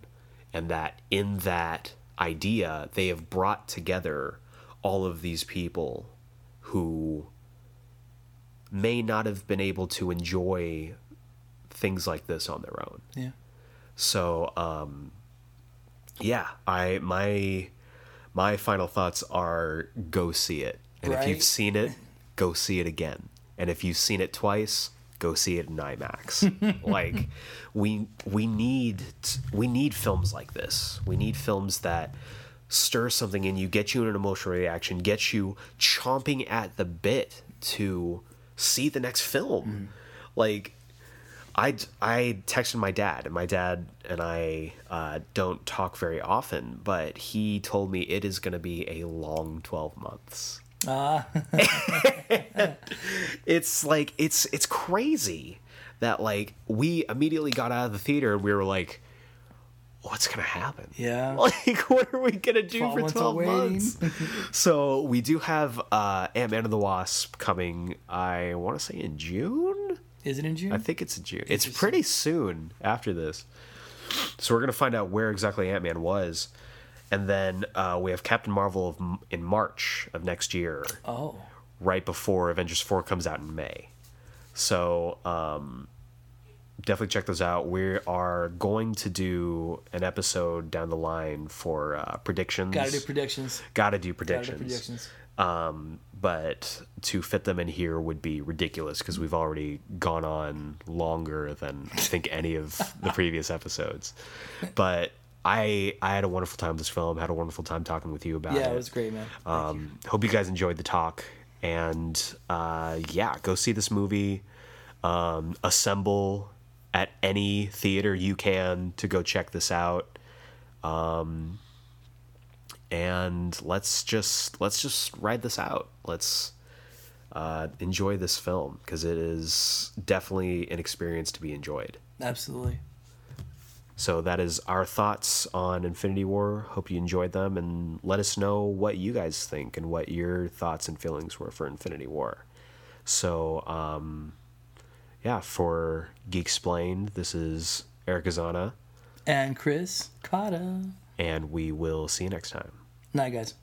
Speaker 1: And that in that idea, they have brought together all of these people who may not have been able to enjoy things like this on their own.
Speaker 2: Yeah.
Speaker 1: So, um, yeah, I my my final thoughts are go see it, and if you've seen it, go see it again, and if you've seen it twice, go see it in IMAX. like, we we need we need films like this. We need films that stir something in you, get you in an emotional reaction, get you chomping at the bit to see the next film. Like I, I texted my dad, and my dad and I uh, don't talk very often, but he told me it is going to be a long 12 months.
Speaker 2: Ah,
Speaker 1: It's like, it's, it's crazy that, like, we immediately got out of the theater and we were like, what's going to happen?
Speaker 2: yeah.
Speaker 1: Like, what are we going to do
Speaker 2: 12
Speaker 1: for 12 months? so, we do have uh, Ant Man and the Wasp coming, I want to say in June?
Speaker 2: Is it in June?
Speaker 1: I think it's in June. It's pretty soon after this. So we're gonna find out where exactly Ant Man was, and then uh, we have Captain Marvel of, in March of next year,
Speaker 2: oh,
Speaker 1: right before Avengers Four comes out in May. So um, definitely check those out. We are going to do an episode down the line for uh, predictions.
Speaker 2: gotta do predictions.
Speaker 1: Gotta do
Speaker 2: Gotta
Speaker 1: predictions.
Speaker 2: do predictions.
Speaker 1: Um, but to fit them in here would be ridiculous because we've already gone on longer than I think any of the previous episodes. But I I had a wonderful time with this film. Had a wonderful time talking with you about
Speaker 2: Yeah,
Speaker 1: it.
Speaker 2: Yeah, it was great, man.
Speaker 1: Um, hope you guys enjoyed the talk. And uh, yeah, go see this movie. Um, assemble at any theater you can to go check this out. Um, and let's just let's just ride this out. Let's uh, enjoy this film because it is definitely an experience to be enjoyed.
Speaker 2: Absolutely.
Speaker 1: So that is our thoughts on Infinity War. Hope you enjoyed them and let us know what you guys think and what your thoughts and feelings were for Infinity War. So, um, yeah, for Geek Explained, this is Eric Azana,
Speaker 2: And Chris Cotta.
Speaker 1: and we will see you next time.
Speaker 2: Night, guys.